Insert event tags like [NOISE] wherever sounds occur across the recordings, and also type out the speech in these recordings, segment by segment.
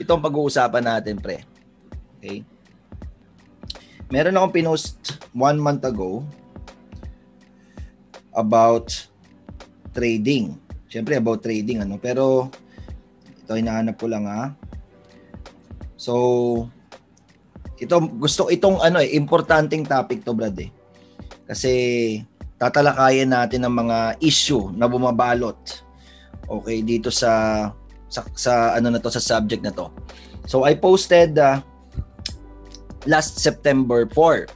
ito ang pag-uusapan natin, pre. Okay? Meron akong pinost one month ago about trading. Siyempre, about trading, ano. Pero, ito, hinahanap ko lang, ha. So, ito, gusto, itong, ano, eh, importanteng topic to, Brad, eh. Kasi, tatalakayan natin ang mga issue na bumabalot. Okay, dito sa, sa, sa ano na to, sa subject na to. So, I posted, uh, last September 4.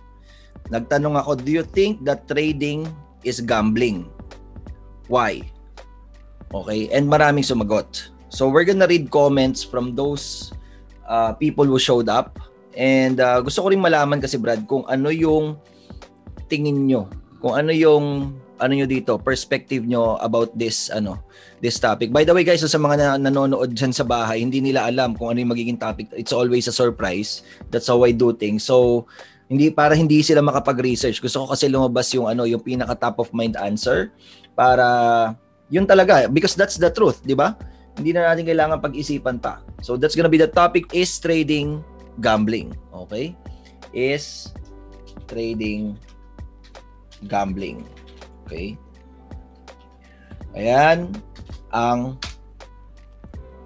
Nagtanong ako, do you think that trading is gambling? Why? Okay, and maraming sumagot. So we're gonna read comments from those uh, people who showed up. And uh, gusto ko rin malaman kasi Brad kung ano yung tingin nyo, kung ano yung ano nyo dito, perspective nyo about this ano, this topic. By the way guys, sa mga na- nanonood dyan sa bahay, hindi nila alam kung ano yung magiging topic. It's always a surprise. That's how I do things. So hindi para hindi sila makapag-research. Gusto ko kasi lumabas yung ano, yung pinaka top of mind answer para yun talaga because that's the truth, di ba? Hindi na natin kailangan pag-isipan pa. So that's gonna be the topic is trading gambling. Okay? Is trading gambling. Okay? Ayan ang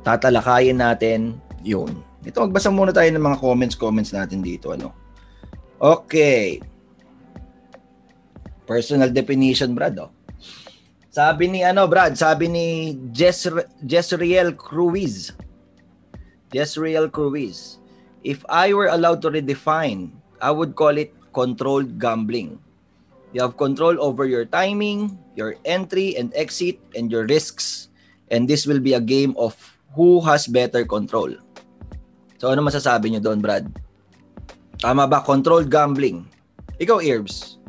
tatalakayin natin yun. Ito, magbasa muna tayo ng mga comments, comments natin dito. Ano? Okay. Personal definition, Brad. Oh. Sabi ni ano, Brad, sabi ni Jesr- Jezreel Cruiz. Jezreel Cruiz. If I were allowed to redefine, I would call it controlled gambling. You have control over your timing, your entry and exit, and your risks. And this will be a game of who has better control. So ano masasabi niyo doon, Brad? Tama ba? Controlled gambling. Ikaw, Erbs.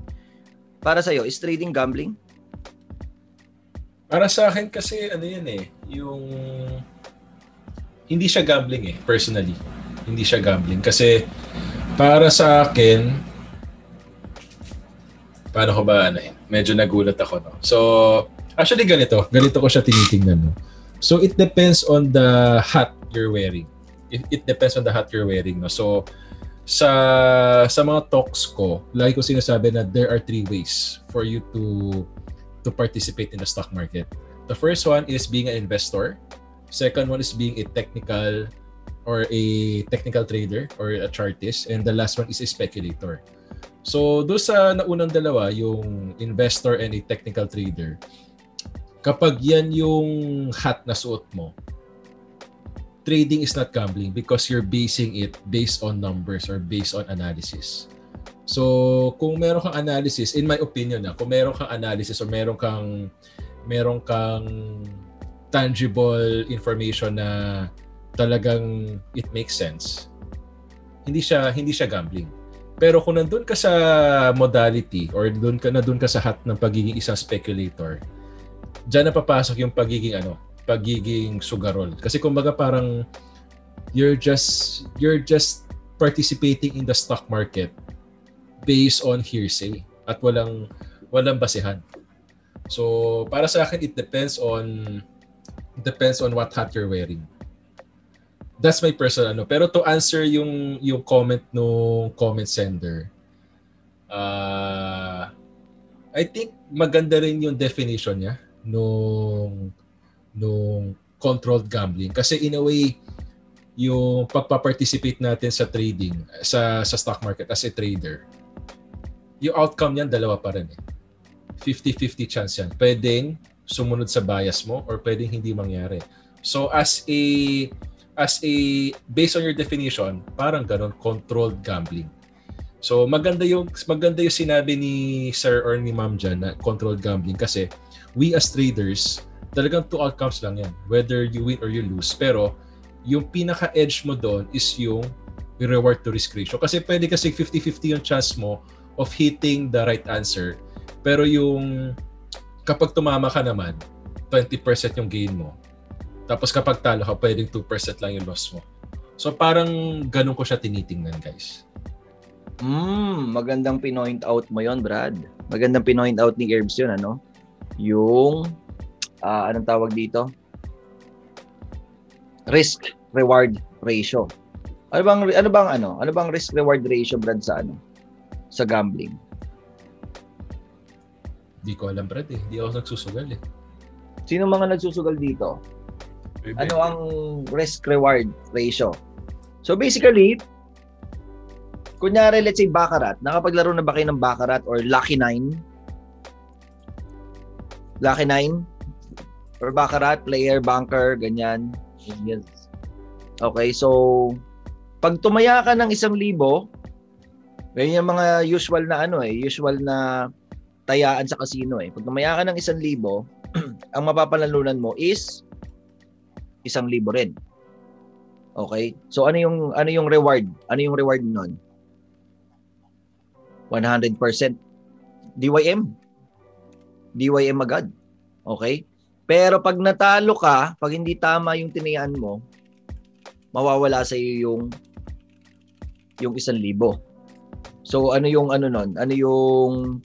Para sa'yo, is trading gambling? Para sa akin kasi ano yan eh, yung hindi siya gambling eh, personally. Hindi siya gambling kasi para sa akin paano ko ba ano medyo nagulat ako no. So actually ganito, ganito ko siya tinitingnan no. So it depends on the hat you're wearing. It, it depends on the hat you're wearing no. So sa sa mga talks ko, lagi ko sinasabi na there are three ways for you to to participate in the stock market. The first one is being an investor. Second one is being a technical or a technical trader or a chartist. And the last one is a speculator. So, do sa naunang dalawa, yung investor and a technical trader, kapag yan yung hat na suot mo, trading is not gambling because you're basing it based on numbers or based on analysis. So, kung meron kang analysis, in my opinion na, kung meron kang analysis or meron kang meron kang tangible information na talagang it makes sense, hindi siya hindi siya gambling. Pero kung nandun ka sa modality or doon ka na doon ka sa hat ng pagiging isang speculator, diyan na papasok yung pagiging ano, pagiging sugarol. Kasi kumbaga parang you're just you're just participating in the stock market based on hearsay at walang walang basehan. So, para sa akin it depends on depends on what hat you're wearing. That's my personal ano. Pero to answer yung yung comment no comment sender, uh, I think maganda rin yung definition niya nung nung controlled gambling kasi in a way yung pagpa-participate natin sa trading sa sa stock market as a trader yung outcome niyan dalawa pa rin eh. 50-50 chance yan. Pwedeng sumunod sa bias mo or pwedeng hindi mangyari. So as a as a based on your definition, parang ganun controlled gambling. So maganda yung maganda yung sinabi ni Sir or ni Ma'am Jan na controlled gambling kasi we as traders talagang two outcomes lang yan. Whether you win or you lose. Pero yung pinaka-edge mo doon is yung reward to risk ratio. Kasi pwede kasi 50-50 yung chance mo of hitting the right answer. Pero yung kapag tumama ka naman, 20% yung gain mo. Tapos kapag talo ka, pwedeng 2% lang yung loss mo. So parang ganun ko siya tinitingnan, guys. Mm, magandang pinoint out mo yon Brad. Magandang pinoint out ni Herbs yun, ano? Yung, uh, anong tawag dito? Risk, reward ratio. Ano bang ano bang ano? Ano bang risk reward ratio Brad sa ano? Sa gambling. Hindi ko alam, Brad eh. Hindi ako nagsusugal eh. Sino mga nagsusugal dito? Maybe. Ano ang risk reward ratio? So basically, kunyari let's say Baccarat, nakapaglaro na ba kayo ng Baccarat or Lucky 9? Lucky 9? Or Baccarat, player, banker, ganyan. Yes. Okay, so pag tumaya ka ng isang libo, ganyan yung mga usual na ano eh, usual na tayaan sa casino eh. Pag tumaya ka ng isang libo, [CLEARS THROAT] ang mapapanalunan mo is isang libo rin. Okay? So ano yung ano yung reward? Ano yung reward nun? 100% DYM. DYM agad. Okay? Pero pag natalo ka, pag hindi tama yung tinayaan mo, mawawala sa iyo yung yung isang libo. So ano yung ano nun? Ano yung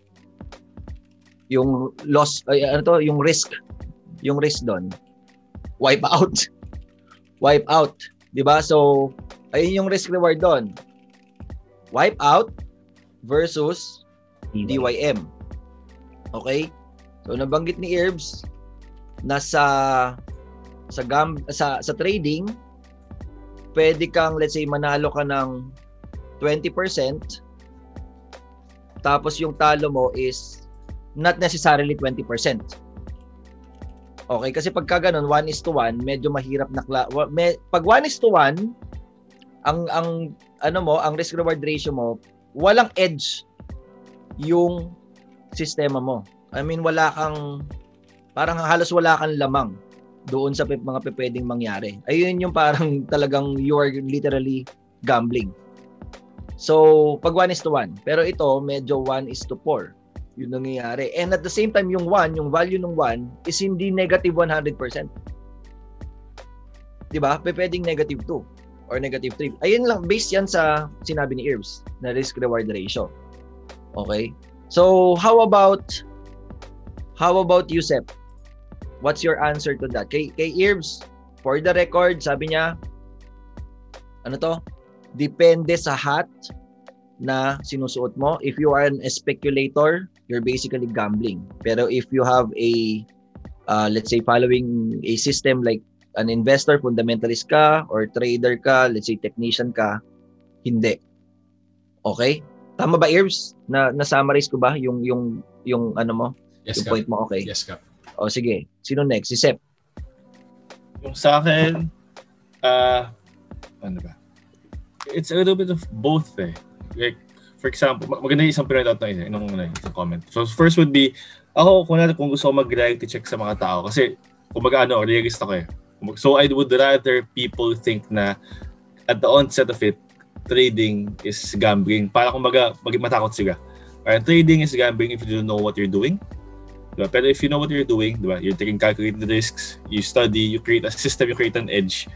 yung loss ay, ano to, yung risk. Yung risk doon. Wipe out. Wipe out. 'Di ba? So ayun yung risk reward doon. Wipe out versus DYM. Okay? So nabanggit ni Herbs na sa sa gam sa sa trading pwede kang let's say manalo ka ng 20% tapos yung talo mo is not necessarily 20%. Okay, kasi pagka ganun 1 is to 1, medyo mahirap na kla- me, pag 1 is to 1, ang ang ano mo, ang risk reward ratio mo, walang edge yung sistema mo. I mean, wala kang parang halos wala kang lamang doon sa mga pwedeng mangyari. Ayun yung parang [LAUGHS] talagang you are literally gambling. So, pag 1 is to 1. Pero ito, medyo 1 is to 4 yung nangyayari. And at the same time, yung 1, yung value ng 1 is hindi negative 100%. 'Di ba? Pwedeng negative 2 or negative 3. Ayun lang, based yan sa sinabi ni Irbs na risk-reward ratio. Okay? So, how about how about you, Sep? What's your answer to that? Kay, kay Irbs, for the record, sabi niya, ano to? Depende sa hat na sinusuot mo. If you are an, speculator, you're basically gambling. Pero if you have a, uh, let's say, following a system like an investor, fundamentalist ka, or trader ka, let's say, technician ka, hindi. Okay? Tama ba, Irbs? Na, na-summarize ko ba yung, yung, yung ano mo? Yes, yung Kap. point mo? Okay. Yes, Kap. O sige. Sino next? Si Sep. Yung sa akin, ah, ano ba? It's a little bit of both eh. Like, for example, mag- maganda yung isang pinag out na isa, inong una, isang comment. So, first would be, ako, kung, na, kung gusto ko mag-reality check sa mga tao, kasi, kumbaga ano, realist ako eh. So, I would rather people think na, at the onset of it, trading is gambling. Para kumbaga, maging matakot sila. Parang trading is gambling if you don't know what you're doing. Diba? Pero if you know what you're doing, diba? you're taking calculated risks, you study, you create a system, you create an edge,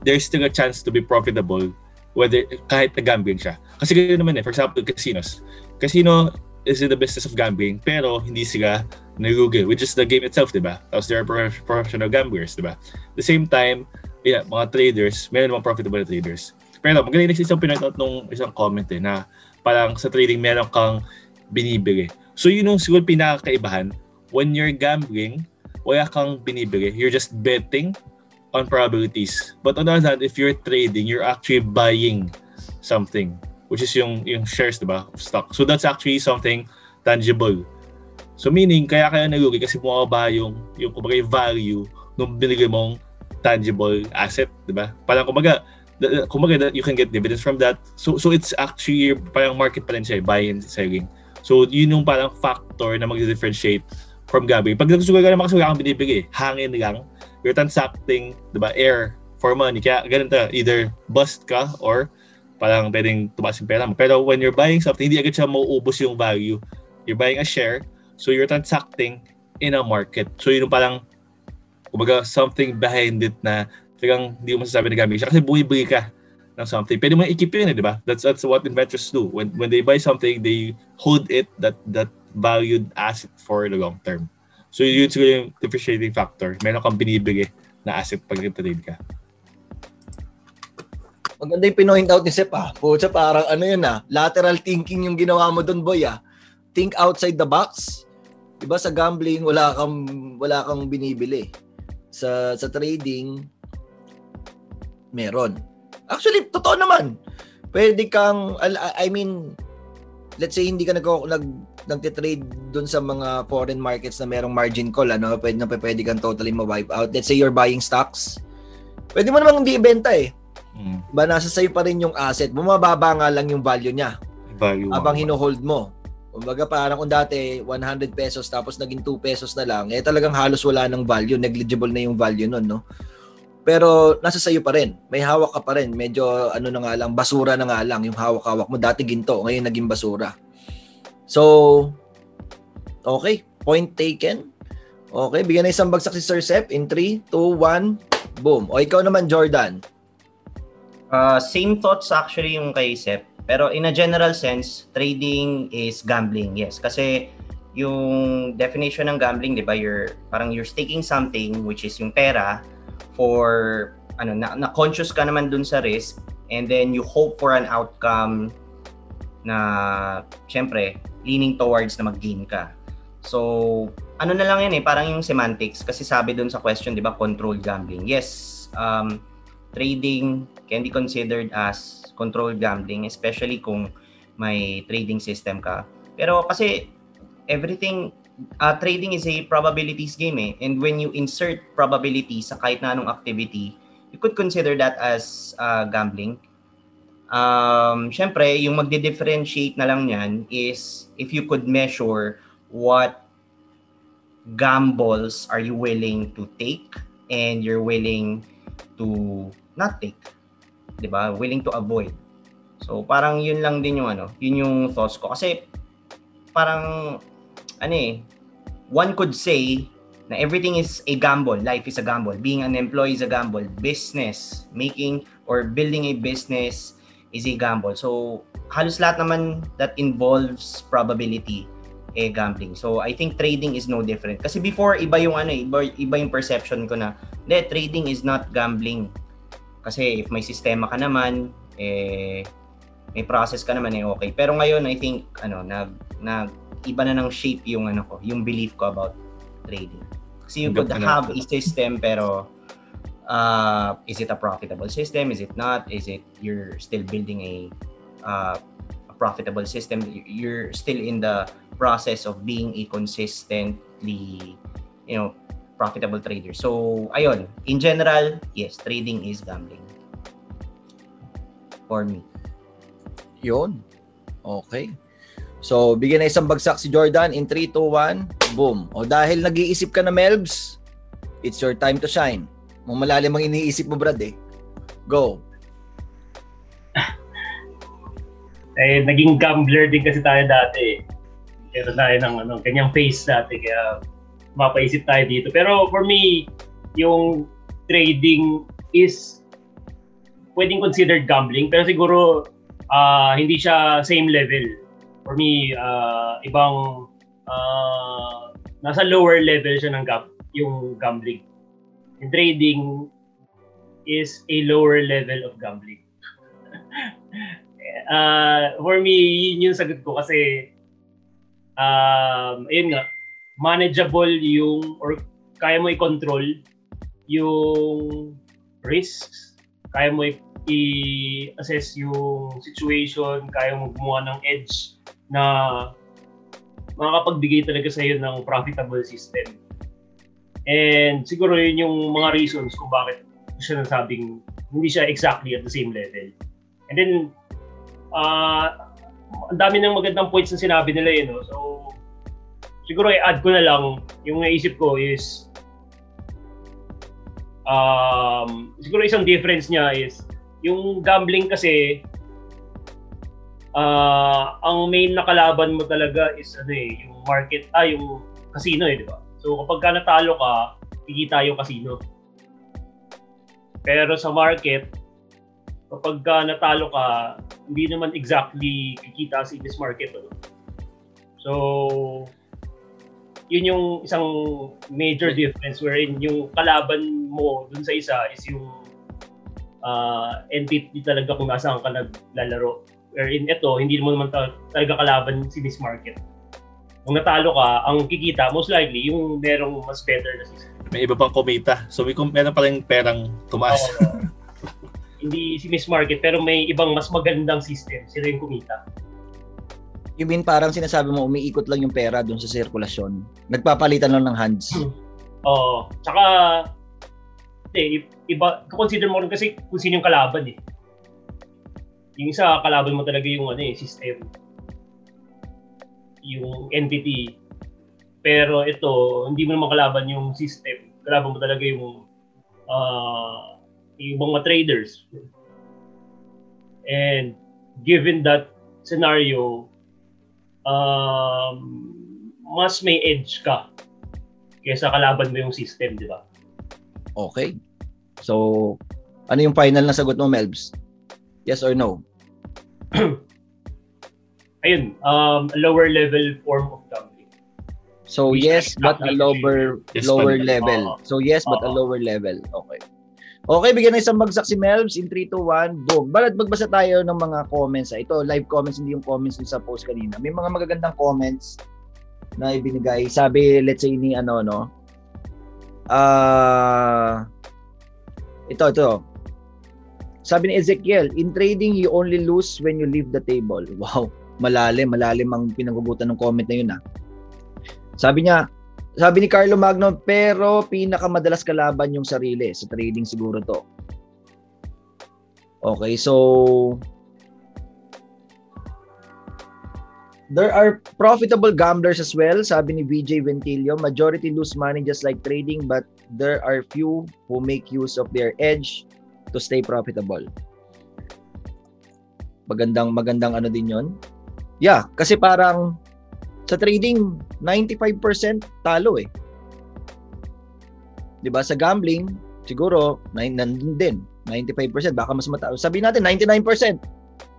there's still a chance to be profitable whether kahit na gambling siya. Kasi ganoon naman eh, for example, casinos. Casino is in the business of gambling pero hindi sila nagugi, which is the game itself, di ba? Tapos there are pro- professional gamblers, di ba? the same time, yeah, mga traders, meron mga profitable na traders. Pero maganda yung isang pinag out nung isang comment eh, na parang sa trading meron kang binibili. So yun yung siguro pinakakaibahan. When you're gambling, wala kang binibili. You're just betting on probabilities. But on the other hand, if you're trading, you're actually buying something, which is yung yung shares, 'di ba, of stock. So that's actually something tangible. So meaning kaya kaya nalugi kasi bumaba yung yung kumbaga value nung binili mong tangible asset, 'di ba? Parang kumbaga kumbaga that you can get dividends from that. So so it's actually parang market pa rin siya, eh, buying and selling. So yun yung parang factor na mag-differentiate from gambling. Pag nagsusugal ka naman kasi wala kang binibigay, hangin lang, you're transacting, di ba, air for money. Kaya ganun ta, either bust ka or parang pwedeng tumaas yung pera mo. Pero when you're buying something, hindi agad siya mauubos yung value. You're buying a share, so you're transacting in a market. So yun parang, kumbaga, something behind it na talagang hindi mo masasabi na gambling siya kasi bumibili ka ng something. Pwede mo i-keep yun, eh, di ba? That's that's what investors do. When when they buy something, they hold it that that valued asset for the long term. So yun siguro yung differentiating factor. Meron kang binibigay na asset pag trade ka. Maganda yung pinoint out ni Sep ah. Pucha, parang ano yun ah. Lateral thinking yung ginawa mo doon, boy ah. Think outside the box. Diba sa gambling, wala kang, wala kang binibili. Sa, sa trading, meron. Actually, totoo naman. Pwede kang, I mean, let's say hindi ka nag, nag nagte-trade doon sa mga foreign markets na merong margin call, ano, pwede na pwede kang totally ma-wipe out. Let's say you're buying stocks. Pwede mo namang hindi ibenta eh. Mm. Ba nasa sa'yo pa rin yung asset. Bumababa nga lang yung value niya. Value. Habang hino-hold mo. Kumbaga parang kung dati 100 pesos tapos naging 2 pesos na lang, eh talagang halos wala ng value, negligible na yung value nun, no? Pero nasa sayo pa rin. May hawak ka pa rin. Medyo ano na nga lang, basura na nga lang yung hawak-hawak mo. Dati ginto, ngayon naging basura. So, okay. Point taken. Okay, bigyan na isang bagsak si Sir Sep in 3, 2, 1, boom. O ikaw naman, Jordan. Uh, same thoughts actually yung kay Sep. Pero in a general sense, trading is gambling. Yes, kasi yung definition ng gambling, 'di ba? You're parang you're staking something which is yung pera for ano na, na conscious ka naman dun sa risk and then you hope for an outcome na syempre leaning towards na mag-gain ka. So, ano na lang yan eh, parang yung semantics kasi sabi dun sa question, 'di ba, controlled gambling. Yes, um trading can be considered as controlled gambling especially kung may trading system ka. Pero kasi everything uh, trading is a probabilities game eh. And when you insert probability sa kahit na anong activity, you could consider that as uh, gambling. Um, Siyempre, yung magde-differentiate na lang niyan is if you could measure what gambles are you willing to take and you're willing to not take. ba? Willing to avoid. So parang yun lang din yung ano, yun yung thoughts ko kasi parang ano eh, one could say na everything is a gamble. Life is a gamble. Being an employee is a gamble. Business, making or building a business is a gamble. So, halos lahat naman that involves probability eh gambling. So, I think trading is no different. Kasi before, iba yung ano, iba, iba yung perception ko na, hindi, trading is not gambling. Kasi if may sistema ka naman, eh, may process ka naman eh okay. Pero ngayon, I think, ano, nag, nag, iba na ng shape yung ano ko, yung belief ko about trading. Kasi you could have a system pero uh, is it a profitable system? Is it not? Is it you're still building a uh, a profitable system? You're still in the process of being a consistently you know profitable trader. So ayun, in general, yes, trading is gambling. For me. Yun. Okay. So, bigyan na isang bagsak si Jordan in 3, 2, 1, boom. O dahil nag-iisip ka na Melbs, it's your time to shine. Mamalalim ang iniisip mo, Brad eh. Go. [LAUGHS] eh, naging gambler din kasi tayo dati eh. Pero tayo ng ano, kanyang face dati, kaya mapaisip tayo dito. Pero for me, yung trading is pwedeng considered gambling, pero siguro uh, hindi siya same level for me, uh, ibang uh, nasa lower level siya ng gam- yung gambling. Yung trading is a lower level of gambling. [LAUGHS] uh, for me, yun yung sagot ko kasi um, ayun nga, manageable yung or kaya mo i-control yung risks, kaya mo i-assess yung situation, kaya mo gumawa ng edge na makakapagbigay talaga sa iyo ng profitable system. And siguro yun yung mga reasons kung bakit siya nasabing hindi siya exactly at the same level. And then, uh, ang dami ng magandang points na sinabi nila yun. No? So, siguro i-add ko na lang, yung naisip ko is, um, siguro isang difference niya is, yung gambling kasi, uh, ang main na kalaban mo talaga is ano eh, yung market, ah, yung casino eh, di ba? So kapag ka natalo ka, kikita yung casino. Pero sa market, kapag ka natalo ka, hindi naman exactly kikita si this market. Ano? So, yun yung isang major difference wherein yung kalaban mo dun sa isa is yung uh, entity talaga kung nasaan ka naglalaro. Wherein ito, hindi mo naman ta- talaga kalaban si Miss Market. Kung natalo ka, ang kikita, most likely, yung merong mas better na system. May iba pang kumita. So may kum- meron pa rin perang tumaas. Oo. [LAUGHS] hindi si Miss Market, pero may ibang mas magandang system. Sila yung kumita. You mean parang sinasabi mo umiikot lang yung pera dun sa sirkulasyon. Nagpapalitan lang ng hands. Oo. Tsaka, hindi, iba, consider mo rin kasi kung sino yung kalaban eh. Yung isa, kalaban mo talaga yung ano eh, system. Yung entity. Pero ito, hindi mo naman kalaban yung system. Kalaban mo talaga yung uh, yung mga traders. And given that scenario, um, mas may edge ka kaysa kalaban mo yung system, di ba? Okay. So, ano yung final na sagot mo, Melbs? Yes or no? [CLEARS THROAT] Ayun, um, lower level form of gambling. So, Which yes, but a lower Yes, lower but- level. Oo. So, yes, but a Oo. lower level. Okay. Okay, bigyan na isang bagsak si Melbs in 3, 2, 1. Boom. Balat magbasa tayo ng mga comments. Ito, live comments, hindi yung comments sa post kanina. May mga magagandang comments na ibinigay. Sabi, let's say ni ano, no? Ah... ito, ito. Sabi ni Ezekiel, in trading, you only lose when you leave the table. [LAUGHS] Wow, malalim, malalim ang pinagugutan ng comment na yun ah. Sabi niya, sabi ni Carlo Magno, pero pinakamadalas kalaban yung sarili. Sa trading siguro to. Okay, so There are profitable gamblers as well, sabi ni VJ Ventilio. Majority lose money just like trading, but there are few who make use of their edge to stay profitable. Magandang magandang ano din 'yon. Yeah, kasi parang sa trading 95% talo eh. 'Di ba sa gambling siguro nandun din 95% baka mas mataas. Sabi natin 99%.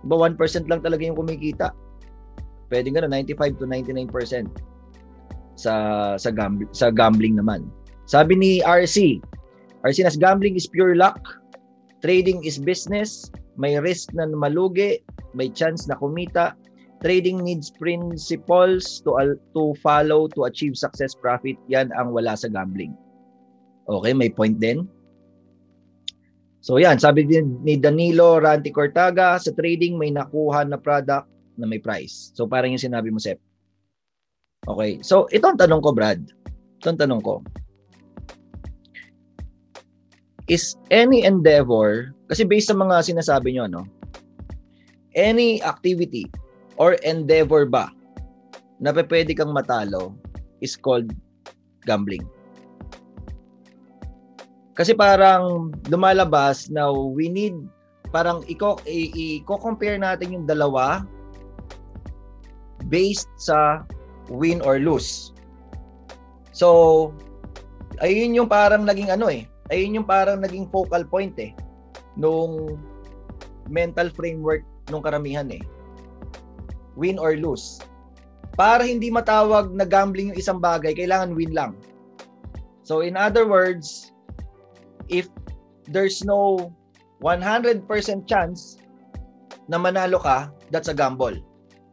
Diba 1% lang talaga yung kumikita. Pwedeng gano'n 95 to 99% sa sa gambling sa gambling naman. Sabi ni RC, RC nas gambling is pure luck. Trading is business. May risk na malugi, may chance na kumita. Trading needs principles to to follow to achieve success profit. Yan ang wala sa gambling. Okay, may point din. So yan, sabi din ni Danilo Ranti Cortaga, sa trading may nakuha na product na may price. So parang yung sinabi mo, Sep. Okay. So ito ang tanong ko, Brad. Ito ang tanong ko. Is any endeavor, kasi based sa mga sinasabi nyo, no? Any activity or endeavor ba na pwede kang matalo is called gambling. Kasi parang lumalabas na we need parang iko i-compare natin yung dalawa based sa win or lose. So, ayun yung parang naging ano eh. Ayun yung parang naging focal point eh nung mental framework nung karamihan eh. Win or lose. Para hindi matawag na gambling yung isang bagay, kailangan win lang. So in other words, if there's no 100% chance na manalo ka, that's a gamble.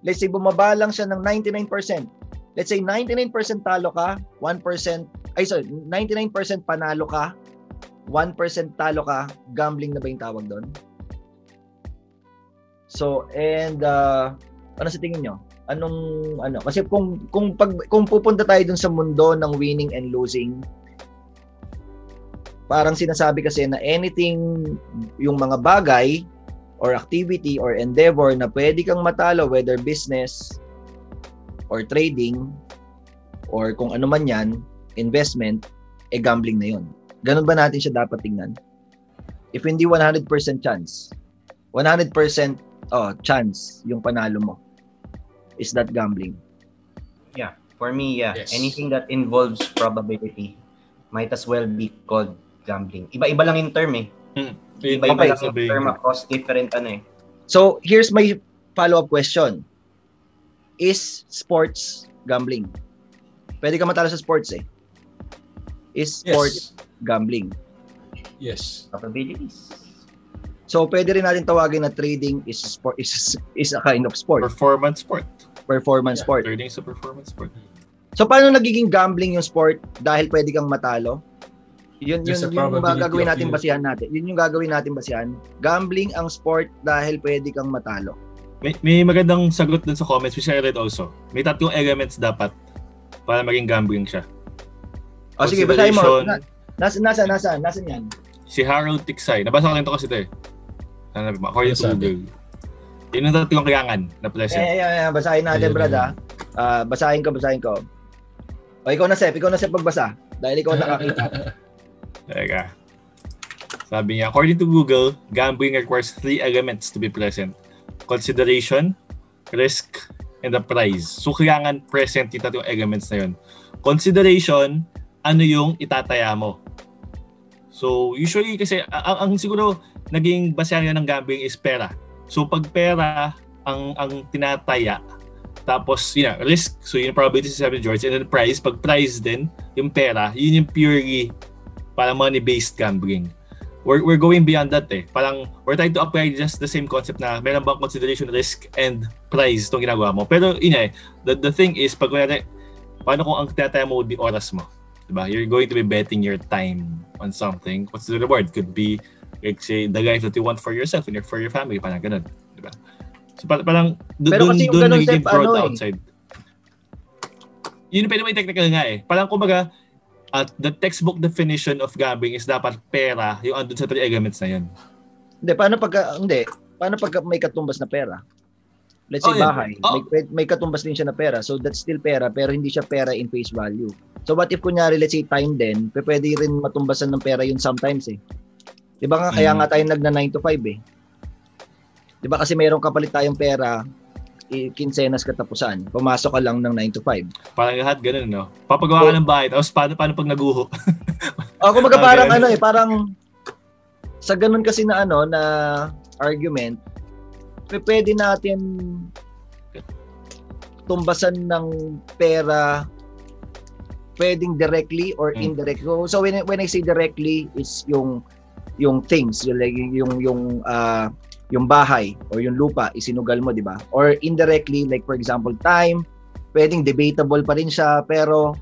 Let's say bumaba lang siya ng 99%. Let's say 99% talo ka, 1% ay sorry, 99% panalo ka, 1% talo ka, gambling na ba yung tawag doon? So, and uh, ano sa tingin nyo? Anong ano? Kasi kung kung pag kung pupunta tayo dun sa mundo ng winning and losing, parang sinasabi kasi na anything yung mga bagay or activity or endeavor na pwede kang matalo whether business or trading or kung ano man yan, investment, eh gambling na yun. Ganun ba natin siya dapat tingnan? If hindi 100% chance, 100% oh, chance yung panalo mo, is that gambling? For me, yeah. Yes. Anything that involves probability might as well be called gambling. Iba-iba lang yung term eh. Iba-iba Okay. lang yung term across different ano eh. So, here's my follow-up question. Is sports gambling? Pwede ka matalo sa sports eh. Is sports Yes. gambling? Yes. Probabilities. So pwede rin natin tawagin na trading is sport is is a kind of sport, Performance sport. performance sport. Trading sa performance sport. So paano nagiging gambling yung sport dahil pwede kang matalo? Yun There's yun yun yung gagawin natin basihan natin. Yun yung gagawin natin basihan. Gambling ang sport dahil pwede kang matalo. May, may magandang sagot dun sa comments which I read also. May tatlong elements dapat para maging gambling siya. O sige, basahin mo. Nasa nasa nasa nasa yan. Si Harold Tiksay. Nabasa ko rin ito kasi ito eh. Ano ba? According to? Google. Yun ang tatlong kailangan na Eh, present. eh, eh, basahin natin, Ayun, brad, ayun. ah. Ah, basahin ko, basahin ko. O, ikaw na, Sep. Ikaw na, Sep, pagbasa. Dahil ikaw nakakita. [LAUGHS] Teka. Sabi niya, according to Google, gambling requires three elements to be present. Consideration, risk, and the prize. So, kailangan present yung tatlong elements na yun. Consideration, ano yung itataya mo. So, usually kasi, ang, ang siguro naging basehan ng gambling is pera. So, pag pera ang, ang tinataya, tapos, yun na, risk. So, yun probability ni George. And then prize. Pag prize din, yung pera, yun yung purely para money-based gambling. We're, we're going beyond that eh. Parang we're trying to apply just the same concept na meron bang consideration, risk, and prize itong ginagawa mo. Pero yun eh, the, the thing is, pag kunwari, paano kung ang tinataya mo would be oras mo? Diba? You're going to be betting your time on something. What's the reward? Could be, like say, the life that you want for yourself and your, for your family. Parang ganun. Diba? So parang, parang dun, Pero kasi yung ganun, Sep, ano eh. outside. Yun pwede mo technical nga eh. Parang kumbaga, at the textbook definition of gambling is dapat pera yung andun sa three elements na yun. hindi, paano pagka, hindi. Paano pagka may katumbas na pera? Let's say Oh, bahay. Oh. May, may katumbas din siya na pera. So, that's still pera, pero hindi siya pera in face value. So, what if kunyari, let's say time din, pwede rin matumbasan ng pera yun sometimes eh. Di ba nga, kaya Mm. nga tayo nagna 9 to 5 eh. Di ba kasi mayroong kapalit tayong pera, i- kinsenas katapusan. Pumasok ka lang ng 9 to 5. Parang lahat ganun, no? Papagawa ka ng bahay, tapos paano, paano pag naguho? [LAUGHS] O, kumbaga Ah, parang ano eh, parang sa ganun kasi na ano, na argument, pwede natin tumbasan ng pera pwedeng directly or Mm. indirectly. So, when, I- when I say directly is yung yung things, yung like, yung yung ah, yung bahay or yung lupa isinugal mo, di ba? Or indirectly like for example, time, pwedeng debatable pa rin siya pero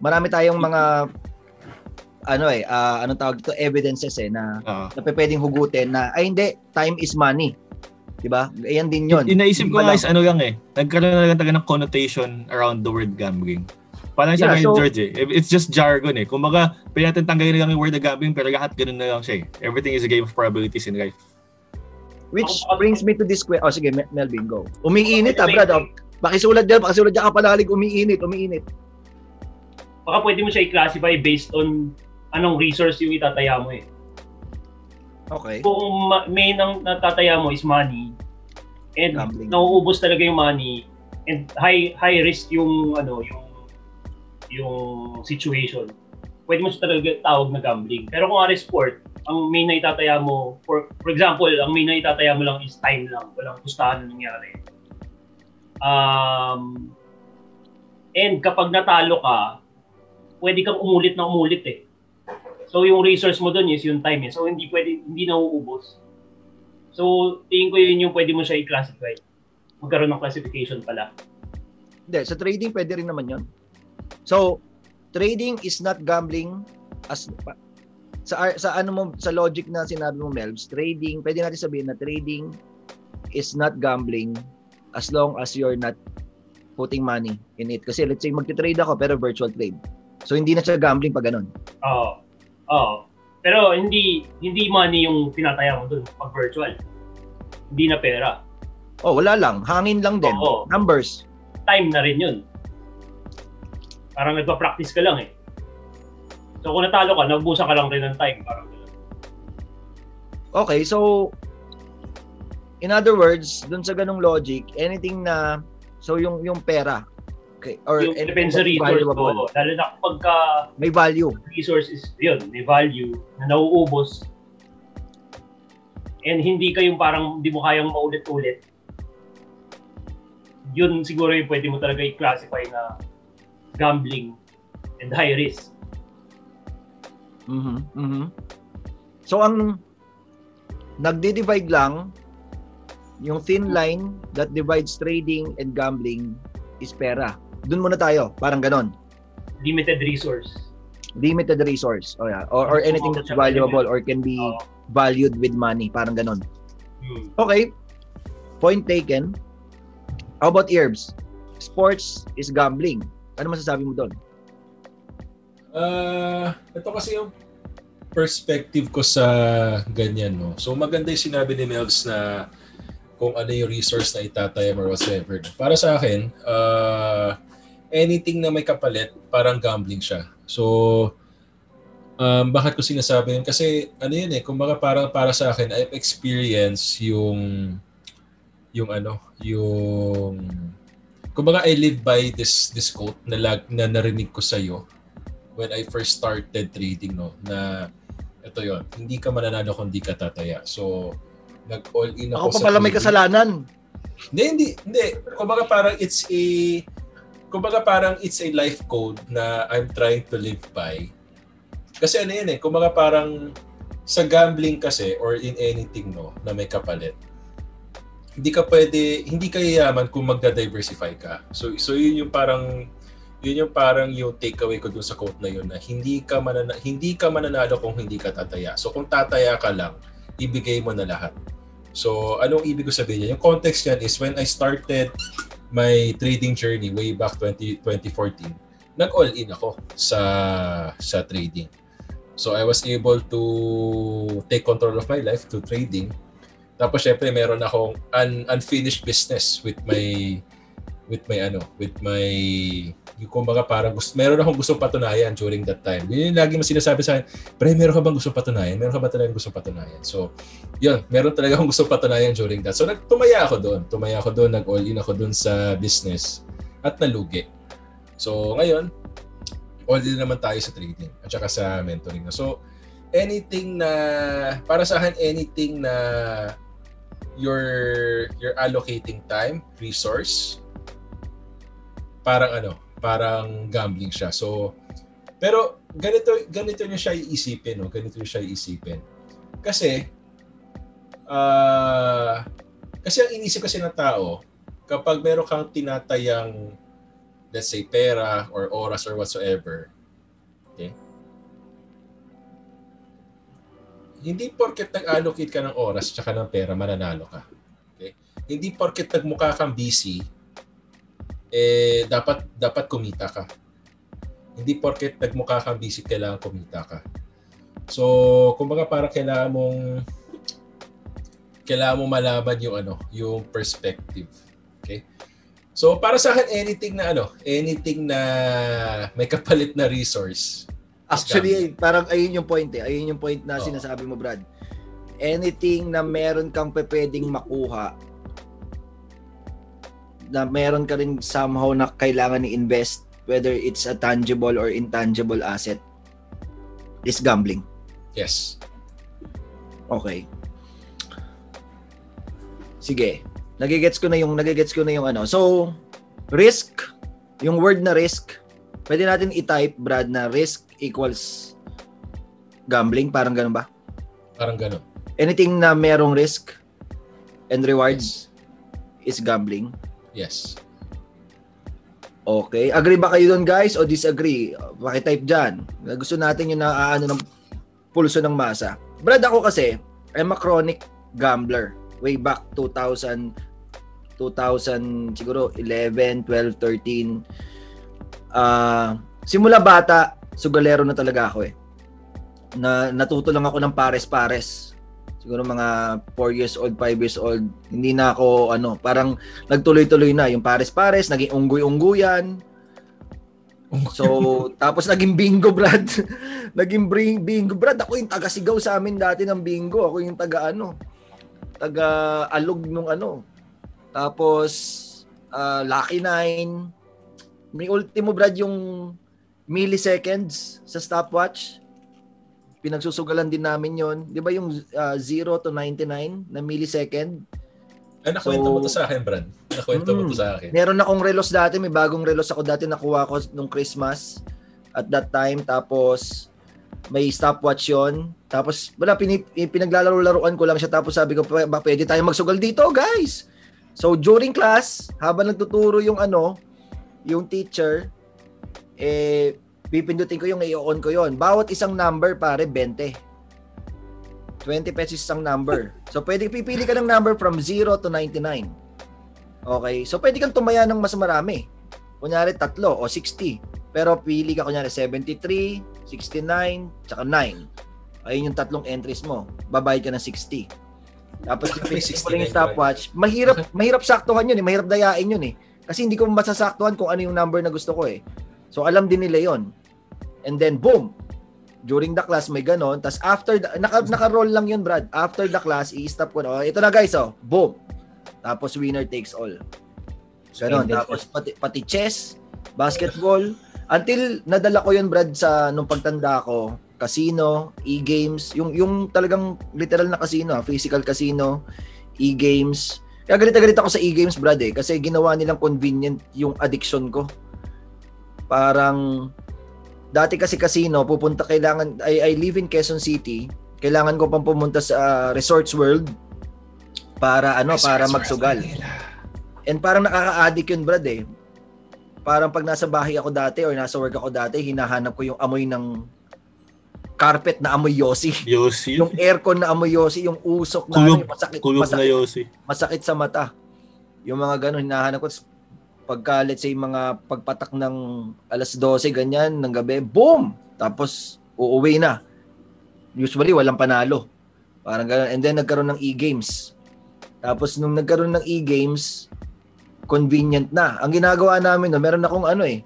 marami tayong mga ano eh, ah, anong tawag dito, evidences eh na Oo. na pwedeng hugutin na ay hindi, time is money. 'Di ba? Ayan din 'yon. Yung naisip ko guys, ano lang eh, nagkaroon na lang talaga ng connotation around the word gambling. Parang Yeah, sabi ni so- George eh, it's just jargon eh. Kumbaga, pwede natin tanggalin lang yung word na gambling, pero lahat ganun na lang siya eh. Everything is a game of probabilities in life. Which brings me to this question. Oh, sige, Mel- Melvin, go. Umiinit ah, Brad. Oh. Pakisulat dyan, pakisulat dyan kapalalig, umiinit, umiinit. Baka pwede mo siya i-classify based on anong resource yung itataya mo eh. Okay. Kung ma- main ang natataya mo is money and Gambling. nauubos talaga yung money and high high risk yung ano yung yung situation. Pwede mo siya talaga tawag na gambling. Pero kung ari sport, ang main na itataya mo for for example, ang main na itataya mo lang is time lang, walang pustahan na nangyari. Um and kapag natalo ka, pwede kang umulit na umulit eh. So yung resource mo doon is yung time eh. So hindi pwede hindi nauubos. So tingin ko yun yung pwede mo siya i-classify. Magkaroon ng classification pala. Hindi, sa trading pwede rin naman 'yon. So, trading is not gambling as sa sa ano mo sa logic na sinabi mo Melvs, trading, pwede natin sabihin na trading is not gambling as long as you're not putting money in it. Kasi let's say magte-trade ako pero virtual trade. So hindi na siya gambling pag ganun. Oo. Oo. Pero hindi hindi money yung tinataya mo doon pag virtual. Hindi na pera. Oh, wala lang. Hangin lang din. Oo. Numbers. Time na rin yun. Parang nagpa-practice ka lang eh. So kung natalo ka, nagbusa ka lang rin ng time. Parang. Okay, so in other words, dun sa ganung logic, anything na so yung yung pera okay, or Yung anything depends sa resource mo. Lalo na kapag ka may value. resource is yun, may value na nauubos and hindi kayong parang hindi mo kayang maulit-ulit yun siguro yung pwede mo talaga i-classify na gambling and high risk. Mhm. Mhm. So ang nagdi-divide lang yung thin line that divides trading and gambling is pera. Doon muna tayo, parang ganon. Limited resource. Limited resource. Oh, yeah. or, or anything that's valuable or can be valued with money, parang ganon. Hmm. Okay. Point taken. How about herbs? Sports is gambling. Ano masasabi mo doon? Ah, ito kasi yung perspective ko sa ganyan, no. So maganda yung sinabi ni Melvs na kung ano yung resource na itatayam or whatsoever. Para sa akin, uh, anything na may kapalit, parang gambling siya. So, um, bakit ko sinasabi yun? Kasi ano yun eh, kumbaga parang para sa akin, I've experienced yung yung ano, yung kumbaga I live by this this quote na, lag, na narinig ko sa iyo when I first started trading no na ito yon hindi ka mananalo kung hindi ka tataya so nag all in Ako ako, pa sa pala may kasalanan. Hindi, hindi, hindi. Kumbaga parang it's a kumbaga parang it's a life code na I'm trying to live by. Kasi ano yun eh, kumbaga parang sa gambling kasi or in anything no na may kapalit. Hindi ka pwede, hindi ka yayaman kung magda-diversify ka. So so yun yung parang yun yung parang yung takeaway ko dun sa quote na yun na hindi ka manana, hindi ka mananalo kung hindi ka tataya. So kung tataya ka lang, ibigay mo na lahat. So, anong ibig ko sabihin niya? Yung context niyan is when I started my trading journey way back 20, 2014, nag-all in ako sa sa trading. So, I was able to take control of my life to trading. Tapos, syempre, meron akong un- unfinished business with my with my ano, with my kumbaga parang gusto, meron akong gustong patunayan during that time. Yun yung lagi mo sinasabi sa akin, pre, meron ka bang gustong patunayan? Meron ka ba talagang gustong patunayan? So, yun, meron talaga akong gustong patunayan during that. So, nagtumaya ako doon. Tumaya ako doon, nag-all in ako doon sa business at nalugi. So, ngayon, all in naman tayo sa trading at saka sa mentoring. So, anything na, para sa akin, anything na you're, you're allocating time, resource, parang ano, parang gambling siya. So, pero ganito ganito niya siya iisipin, no? Ganito niya siya iisipin. Kasi ah kasi ang inisip kasi ng tao, kapag meron kang tinatayang let's say pera or oras or whatsoever, okay? Hindi porket nag-allocate ka ng oras tsaka ng pera, mananalo ka. Okay? Hindi porket nagmukha kang busy, eh dapat dapat kumita ka. Hindi porket nagmukha kang busy kailangan kumita ka. So, kumbaga para kailangan mong kailangan mo malaman yung ano, yung perspective. Okay? So, para sa akin anything na ano, anything na may kapalit na resource. Actually, parang ayun yung point eh. Ayun yung point na Oo. sinasabi mo, Brad. Anything na meron kang pwedeng makuha na meron ka rin somehow na kailangan i-invest whether it's a tangible or intangible asset is gambling. Yes. Okay. Sige. Nagigets ko na yung nagigets ko na yung ano. So, risk, yung word na risk, pwede natin i-type Brad na risk equals gambling, parang ganun ba? Parang gano'n. Anything na merong risk and rewards Yes. is gambling. Yes. Okay. Agree ba kayo doon guys o disagree? Paki-type dyan. Gusto natin yung naaano ng pulso ng masa. Brad, ako kasi, I'm a chronic gambler. Way back 2000, 2000 siguro 11, 12, 13. Ah, simula bata, sugalero na talaga ako eh. Na natuto lang ako ng pares-pares. Siguro mga 4 years old, 5 years old. Hindi na ako ano, parang nagtuloy-tuloy na yung pares-pares, naging unggoy-ungguyan. So, tapos naging bingo, Brad. [LAUGHS] naging bring bingo, Brad. Ako yung taga-sigaw sa amin dati ng bingo. Ako yung taga ano, taga-alog nung ano. Tapos, ah, Lucky Nine. May ultimo, Brad, yung milliseconds sa stopwatch. Pinagsusugalan din namin yon Di ba yung ah, 0 to 99 na millisecond? Ay, nakwento So- mo to sa akin, Brad. Nakwento mo to Mm. sa akin. Meron akong relos dati, may bagong relos ako dati nakuha ko nung Christmas at that time tapos may stopwatch yon Tapos, wala, pinip, pinaglalaro-laruan ko lang siya. Tapos sabi ko, ba pwede tayo magsugal dito, guys? So, during class, habang nagtuturo yung ano, yung teacher, eh, pipindutin ko yung i-on ko yon Bawat isang number, pare, 20. 20 pesos isang number. So, pwede pipili ka ng number from 0 to 99. Okay? So, pwede kang tumaya ng mas marami. Kunyari, tatlo o 60. Pero pili ka kunyari 73, 69, tsaka 9. Ayun yung tatlong entries mo. Babayad ka ng 60. Tapos [LAUGHS] yung 69 yung stopwatch. Mahirap, [LAUGHS] mahirap saktuhan yun eh. Mahirap dayain yun eh. Kasi hindi ko masasaktuhan kung ano yung number na gusto ko eh. So alam din nila yon. And then boom, during the class may ganon. Tapos after, the, naka, naka-roll lang yun Brad. After the class, i-stop ko na. Oh, ito na guys oh, boom. Tapos winner takes all. Ganon. Tapos pati, pati chess, basketball. Until nadala ko yun Brad sa nung pagtanda ko, casino, e-games, yung yung talagang literal na casino, ah, physical casino, e-games. Kaya galit na galit ako sa e-games, Brad eh, kasi ginawa nilang convenient yung addiction ko. Parang dati kasi casino, pupunta kailangan I, I live in Quezon City, kailangan ko pang pumunta sa Resorts World para ano, para magsugal. And parang nakaka-addict yun, Brad eh. Parang pag nasa bahay ako dati or nasa work ako dati, hinahanap ko yung amoy ng carpet na amoy yosi. Yossi. [LAUGHS] Yung aircon na amoy yosi, yung usok na Kulog. ano, masakit, Kulog na masakit, Yossi. masakit sa mata. Yung mga ganun, hinahanap ko. Pagka, let's say, mga pagpatak ng alas 12, ganyan, ng gabi, boom! Tapos, uuwi na. Usually, walang panalo. Parang ganun. And then, nagkaroon ng e-games. Tapos, nung nagkaroon ng e-games, convenient na. Ang ginagawa namin, no, meron akong ano eh,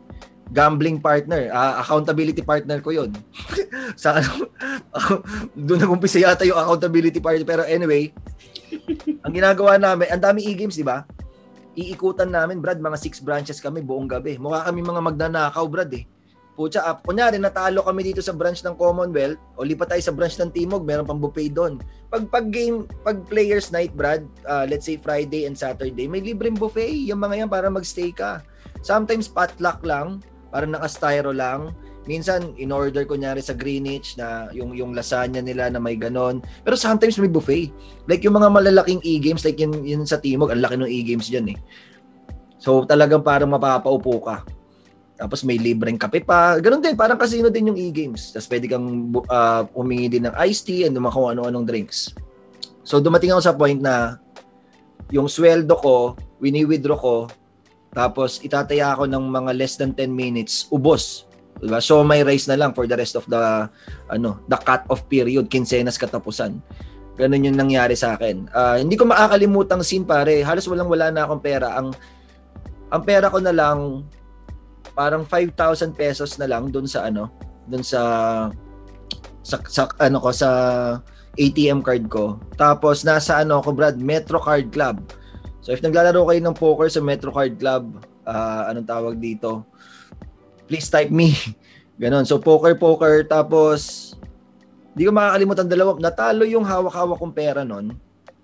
gambling partner, ah, accountability partner ko yon [LAUGHS] sa ano, [LAUGHS] doon nag-umpisa yata yung accountability partner. Pero anyway, ang ginagawa namin, ang dami e-games, di ba? Iikutan namin, Brad, mga six branches kami buong gabi. Mukha kami mga magnanakaw, Brad eh. Pucha, up. Kunyari, natalo kami dito sa branch ng Commonwealth, o lipat tayo sa branch ng Timog, meron pang buffet doon. Pag, pag game, pag players night, Brad, uh, let's say Friday and Saturday, may libreng buffet. Yung mga yan para magstay ka. Sometimes potluck lang, parang naka-styro lang. Minsan, in order kunyari sa Greenwich na yung, yung lasagna nila na may ganon. Pero sometimes may buffet. Like yung mga malalaking e-games, like yun, yun sa Timog, ang laki ng e-games dyan eh. So talagang parang mapapaupo ka. Tapos may libreng kape pa. Ganun din, parang casino din yung e-games. Tapos pwede kang uh, humingi din ng iced tea and kung ano-anong drinks. So dumating ako sa point na yung sweldo ko, wini-withdraw ko, tapos itataya ako ng mga less than 10 minutes, ubos. Diba? So may rice na lang for the rest of the ano, the cut-off period, kinsenas katapusan. Ganun yung nangyari sa akin. Uh, hindi ko makakalimutang scene pare, halos walang wala na akong pera. Ang ang pera ko na lang parang 5,000 pesos na lang doon sa ano, doon sa sa, sa ano ko sa ATM card ko. Tapos nasa ano ko Brad, Metro Card Club. So if naglalaro kayo ng poker sa Metro Card Club, uh, anong tawag dito? Please type me. [LAUGHS] Ganon. So poker poker tapos di ko makakalimutan dalawa. Natalo yung hawak-hawak kong pera noon.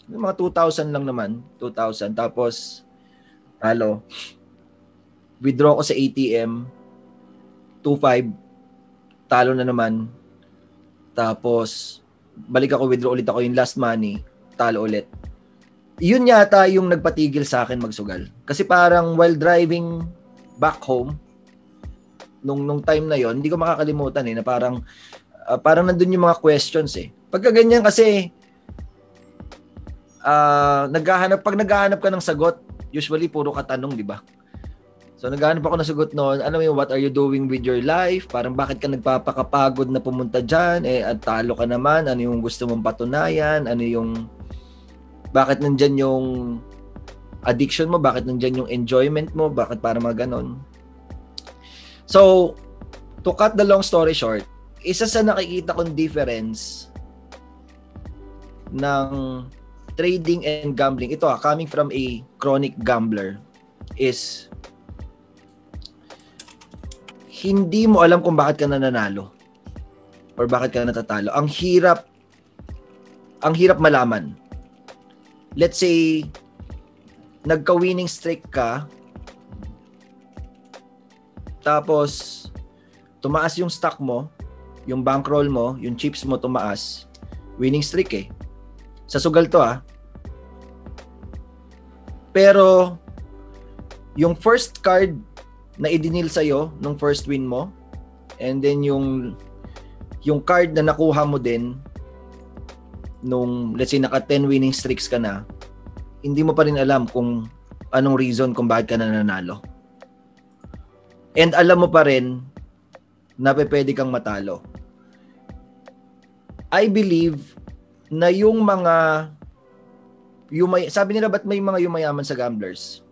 Yung mga 2,000 lang naman. 2,000. Tapos talo withdraw ko sa ATM 2.5 talo na naman tapos balik ako withdraw ulit ako yung last money talo ulit yun yata yung nagpatigil sa akin magsugal kasi parang while driving back home nung nung time na yon hindi ko makakalimutan eh na parang uh, parang nandun yung mga questions eh pagka ganyan kasi uh, naghahanap pag naghahanap ka ng sagot usually puro katanong di ba So naghahanap ako ng sagot noon, ano yung what are you doing with your life? Parang bakit ka nagpapakapagod na pumunta diyan? Eh at talo ka naman, ano yung gusto mong patunayan? Ano yung bakit nandiyan yung addiction mo? Bakit nandiyan yung enjoyment mo? Bakit para mga ganon? So, to cut the long story short, isa sa nakikita kong difference ng trading and gambling, ito ah, coming from a chronic gambler, is hindi mo alam kung bakit ka nananalo or bakit ka natatalo. Ang hirap ang hirap malaman. Let's say nagka-winning streak ka tapos tumaas yung stock mo yung bankroll mo, yung chips mo tumaas, winning streak eh. Sa sugal to ah. Pero yung first card na idinil sa'yo nung first win mo and then yung yung card na nakuha mo din nung let's say naka 10 winning streaks ka na hindi mo pa rin alam kung anong reason kung bakit ka nananalo. And alam mo pa rin na pwede kang matalo. I believe na yung mga yumay, sabi nila ba't may mga yumayaman sa gamblers?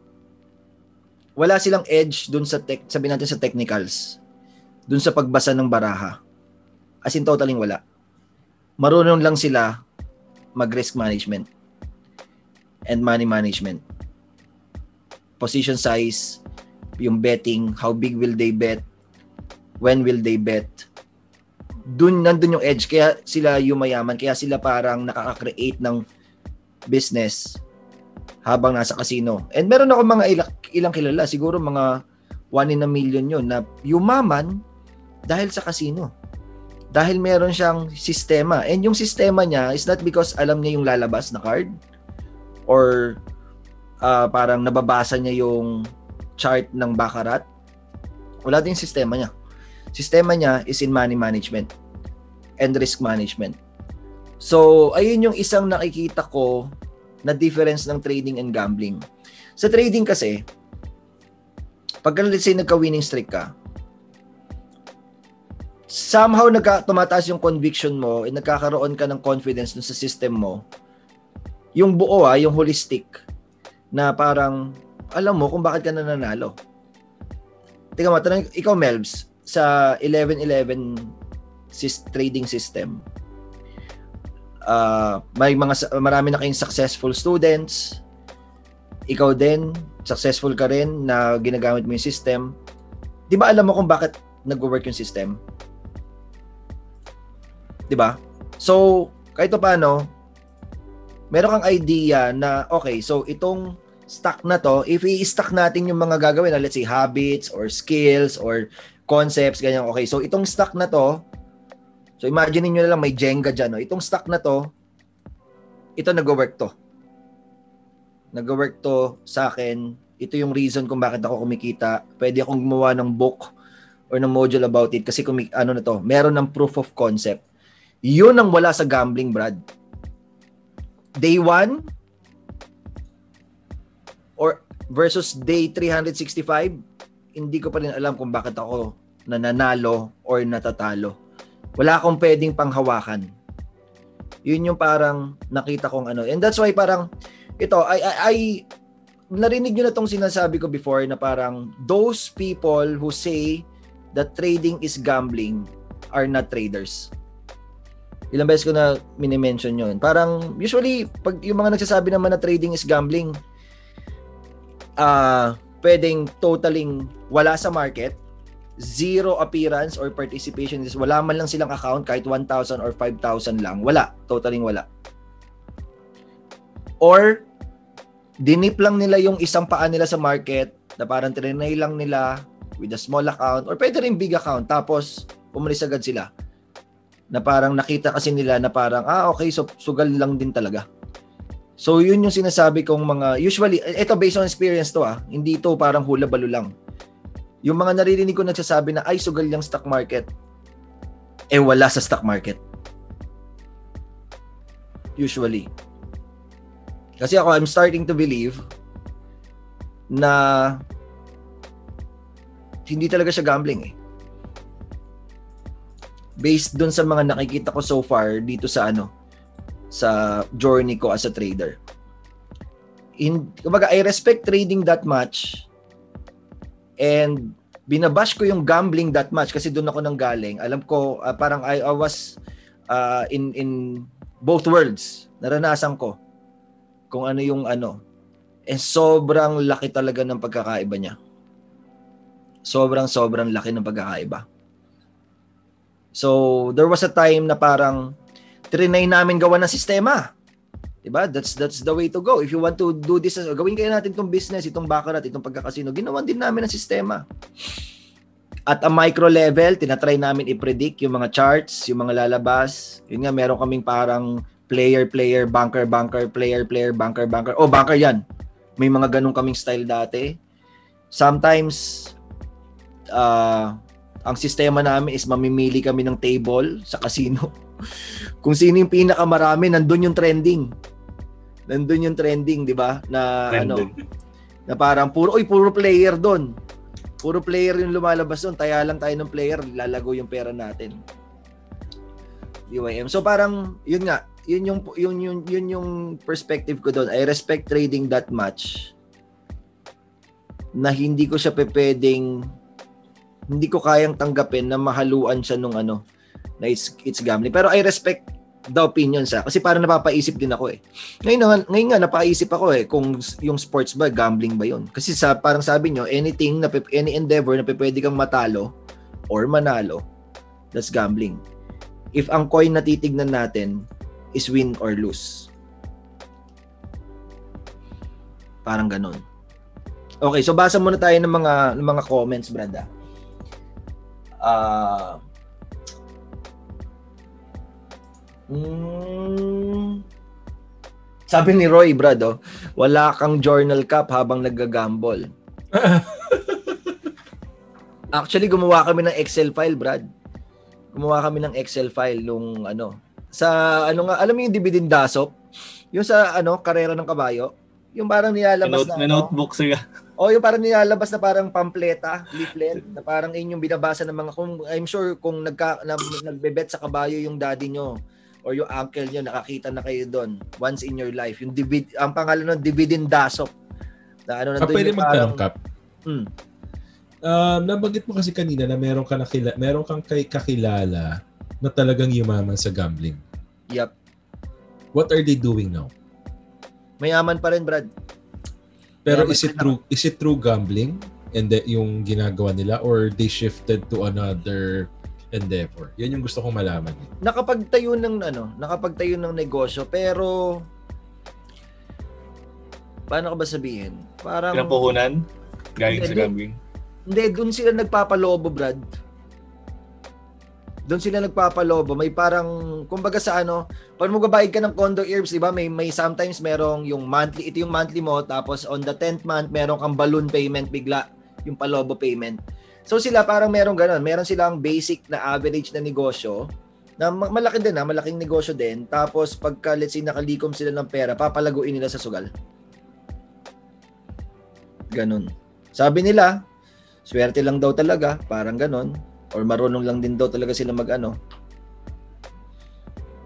Wala silang edge dun sa tech, sabi natin sa technicals. Dun sa pagbasa ng baraha. As in totaling wala. Marunong lang sila mag-risk management and money management. Position size, yung betting, how big will they bet, when will they bet. Dun, nandun yung edge. Kaya sila yumayaman. Kaya sila parang nakaka-create ng business habang nasa casino. And meron ako mga ilang, ilang kilala, siguro mga 1 in a million yun na yumaman dahil sa casino. Dahil meron siyang sistema. And yung sistema niya is not because alam niya yung lalabas na card or uh, parang nababasa niya yung chart ng Baccarat. Wala din sistema niya. Sistema niya is in money management and risk management. So, ayun yung isang nakikita ko na difference ng trading and gambling. Sa trading kasi, pag let's say nagka-winning streak ka, somehow nagka, tumataas yung conviction mo and nagkakaroon ka ng confidence dun sa system mo. Yung buo ah, yung holistic na parang alam mo kung bakit ka nananalo. Tingnan mo, tanong, ikaw Melbs, sa 11-11 sis- trading system, uh, may mga marami na kayong successful students. Ikaw din, successful ka rin na ginagamit mo yung system. 'Di ba alam mo kung bakit nagwo-work yung system? 'Di ba? So, kahit paano, meron kang idea na okay, so itong stock na to, if i-stack natin yung mga gagawin, let's say habits or skills or concepts, ganyan, okay, so itong stock na to, So imagine niyo na lang may Jenga diyan, no? Itong stock na to, ito nagwo-work to. Nagwo-work to sa akin. Ito yung reason kung bakit ako kumikita. Pwede akong gumawa ng book or ng module about it kasi kung ano na to, meron ng proof of concept. Yun ang wala sa gambling, Brad. Day 1 or versus day 365, hindi ko pa rin alam kung bakit ako nananalo or natatalo wala akong pwedeng panghawakan. Yun yung parang nakita kong ano. And that's why parang ito, I, I, I narinig nyo na tong sinasabi ko before na parang those people who say that trading is gambling are not traders. Ilang beses ko na minimension yun. Parang usually, pag yung mga nagsasabi naman na trading is gambling, uh, pwedeng totaling wala sa market zero appearance or participation is wala man lang silang account kahit 1,000 or 5,000 lang. Wala. Totaling wala. Or dinip lang nila yung isang paa nila sa market na parang trinay lang nila with a small account or pwede rin big account tapos umalis agad sila na parang nakita kasi nila na parang ah okay so sugal lang din talaga. So yun yung sinasabi kong mga usually ito based on experience to ah hindi to parang hula balo lang yung mga naririnig ko nagsasabi na ay sugal yung stock market, eh wala sa stock market. Usually. Kasi ako, I'm starting to believe na hindi talaga siya gambling eh. Based dun sa mga nakikita ko so far dito sa ano, sa journey ko as a trader. In, kumbaga, I respect trading that much And binabash ko yung gambling that much kasi doon ako nang galing. Alam ko uh, parang I, I was uh, in in both worlds. Naranasan ko kung ano yung ano. Eh sobrang laki talaga ng pagkakaiba niya. Sobrang sobrang laki ng pagkakaiba. So, there was a time na parang trinay namin gawa ng sistema. 'Di ba? That's that's the way to go. If you want to do this, gawin kayo natin itong business, itong baccarat, itong pagkakasino. Ginawan din namin ang sistema. At a micro level, tinatry namin i-predict yung mga charts, yung mga lalabas. Yun nga, meron kaming parang player, player, bunker, bunker, player, player, bunker, bunker. Oh, bunker yan. May mga ganun kaming style dati. Sometimes, uh, ang sistema namin is mamimili kami ng table sa casino. [LAUGHS] Kung sino yung pinakamarami, nandun yung trending. Nandun yung trending, di ba? Na ano, Trending. na parang puro, oy, puro player doon. Puro player yung lumalabas doon. Taya lang tayo ng player, lalago yung pera natin. DYM. So parang, yun nga, yun yung, yun, yun, yun yung perspective ko doon. I respect trading that much na hindi ko siya pepedeng hindi ko kayang tanggapin na mahaluan siya nung ano na it's, it's gambling. Pero I respect the opinion sa kasi parang napapaisip din ako eh. Ngayon nga, ngayon nga napaisip ako eh kung yung sports ba gambling ba 'yon. Kasi sa parang sabi nyo, anything na any endeavor na pwede kang matalo or manalo, that's gambling. If ang coin na titignan natin is win or lose. Parang ganun. Okay, so basa muna tayo ng mga ng mga comments, Brad. ah. Ah Mm, sabi ni Roy, Brad, oh, wala kang journal cup habang naggagamble. [LAUGHS] Actually, gumawa kami ng Excel file, Brad. Gumawa kami ng Excel file nung ano, sa ano nga, alam mo yung dividend dasop? Yung sa ano, karera ng kabayo? Yung parang nilalabas note, na may ano? notebook siya. O yung parang nilalabas na parang pampleta, leaflet, na parang yun yung binabasa ng mga, kung, I'm sure kung nagka, na, nagbebet sa kabayo yung daddy nyo or yung uncle nyo, nakakita na kayo doon once in your life. Yung divid, ang pangalan ng dividend dasop. Na ano Ah, nandun pwede yung magtanong, Kap. Hmm. Um, nabanggit mo kasi kanina na meron ka nakila, meron kang kay kakilala na talagang yumaman sa gambling. Yep. What are they doing now? Mayaman pa rin, Brad. Pero Mayaman is it true is it true gambling and the, yung ginagawa nila or they shifted to another endeavor? Yan yung gusto kong malaman. eh. Nakapagtayo ng ano, nakapagtayo ng negosyo pero paano ko ba sabihin? Parang Pinapuhunan. Galing sa Hindi. gambling. Hindi, doon sila nagpapalobo, Brad. Doon sila nagpapalobo. May parang, kumbaga sa ano, pag magbabayad ka ng condo herbs, di ba, may, may sometimes merong yung monthly, ito yung monthly mo, tapos on the 10th month, meron kang balloon payment bigla, yung palobo payment. So sila parang merong ganun. Meron silang basic na average na negosyo, na ma- malaki din ha, malaking negosyo din. Tapos pagka, let's say, nakalikom sila ng pera, papalaguin nila sa sugal. Ganun. Sabi nila, swerte lang daw talaga, parang ganon. Or marunong lang din daw talaga sila mag-ano.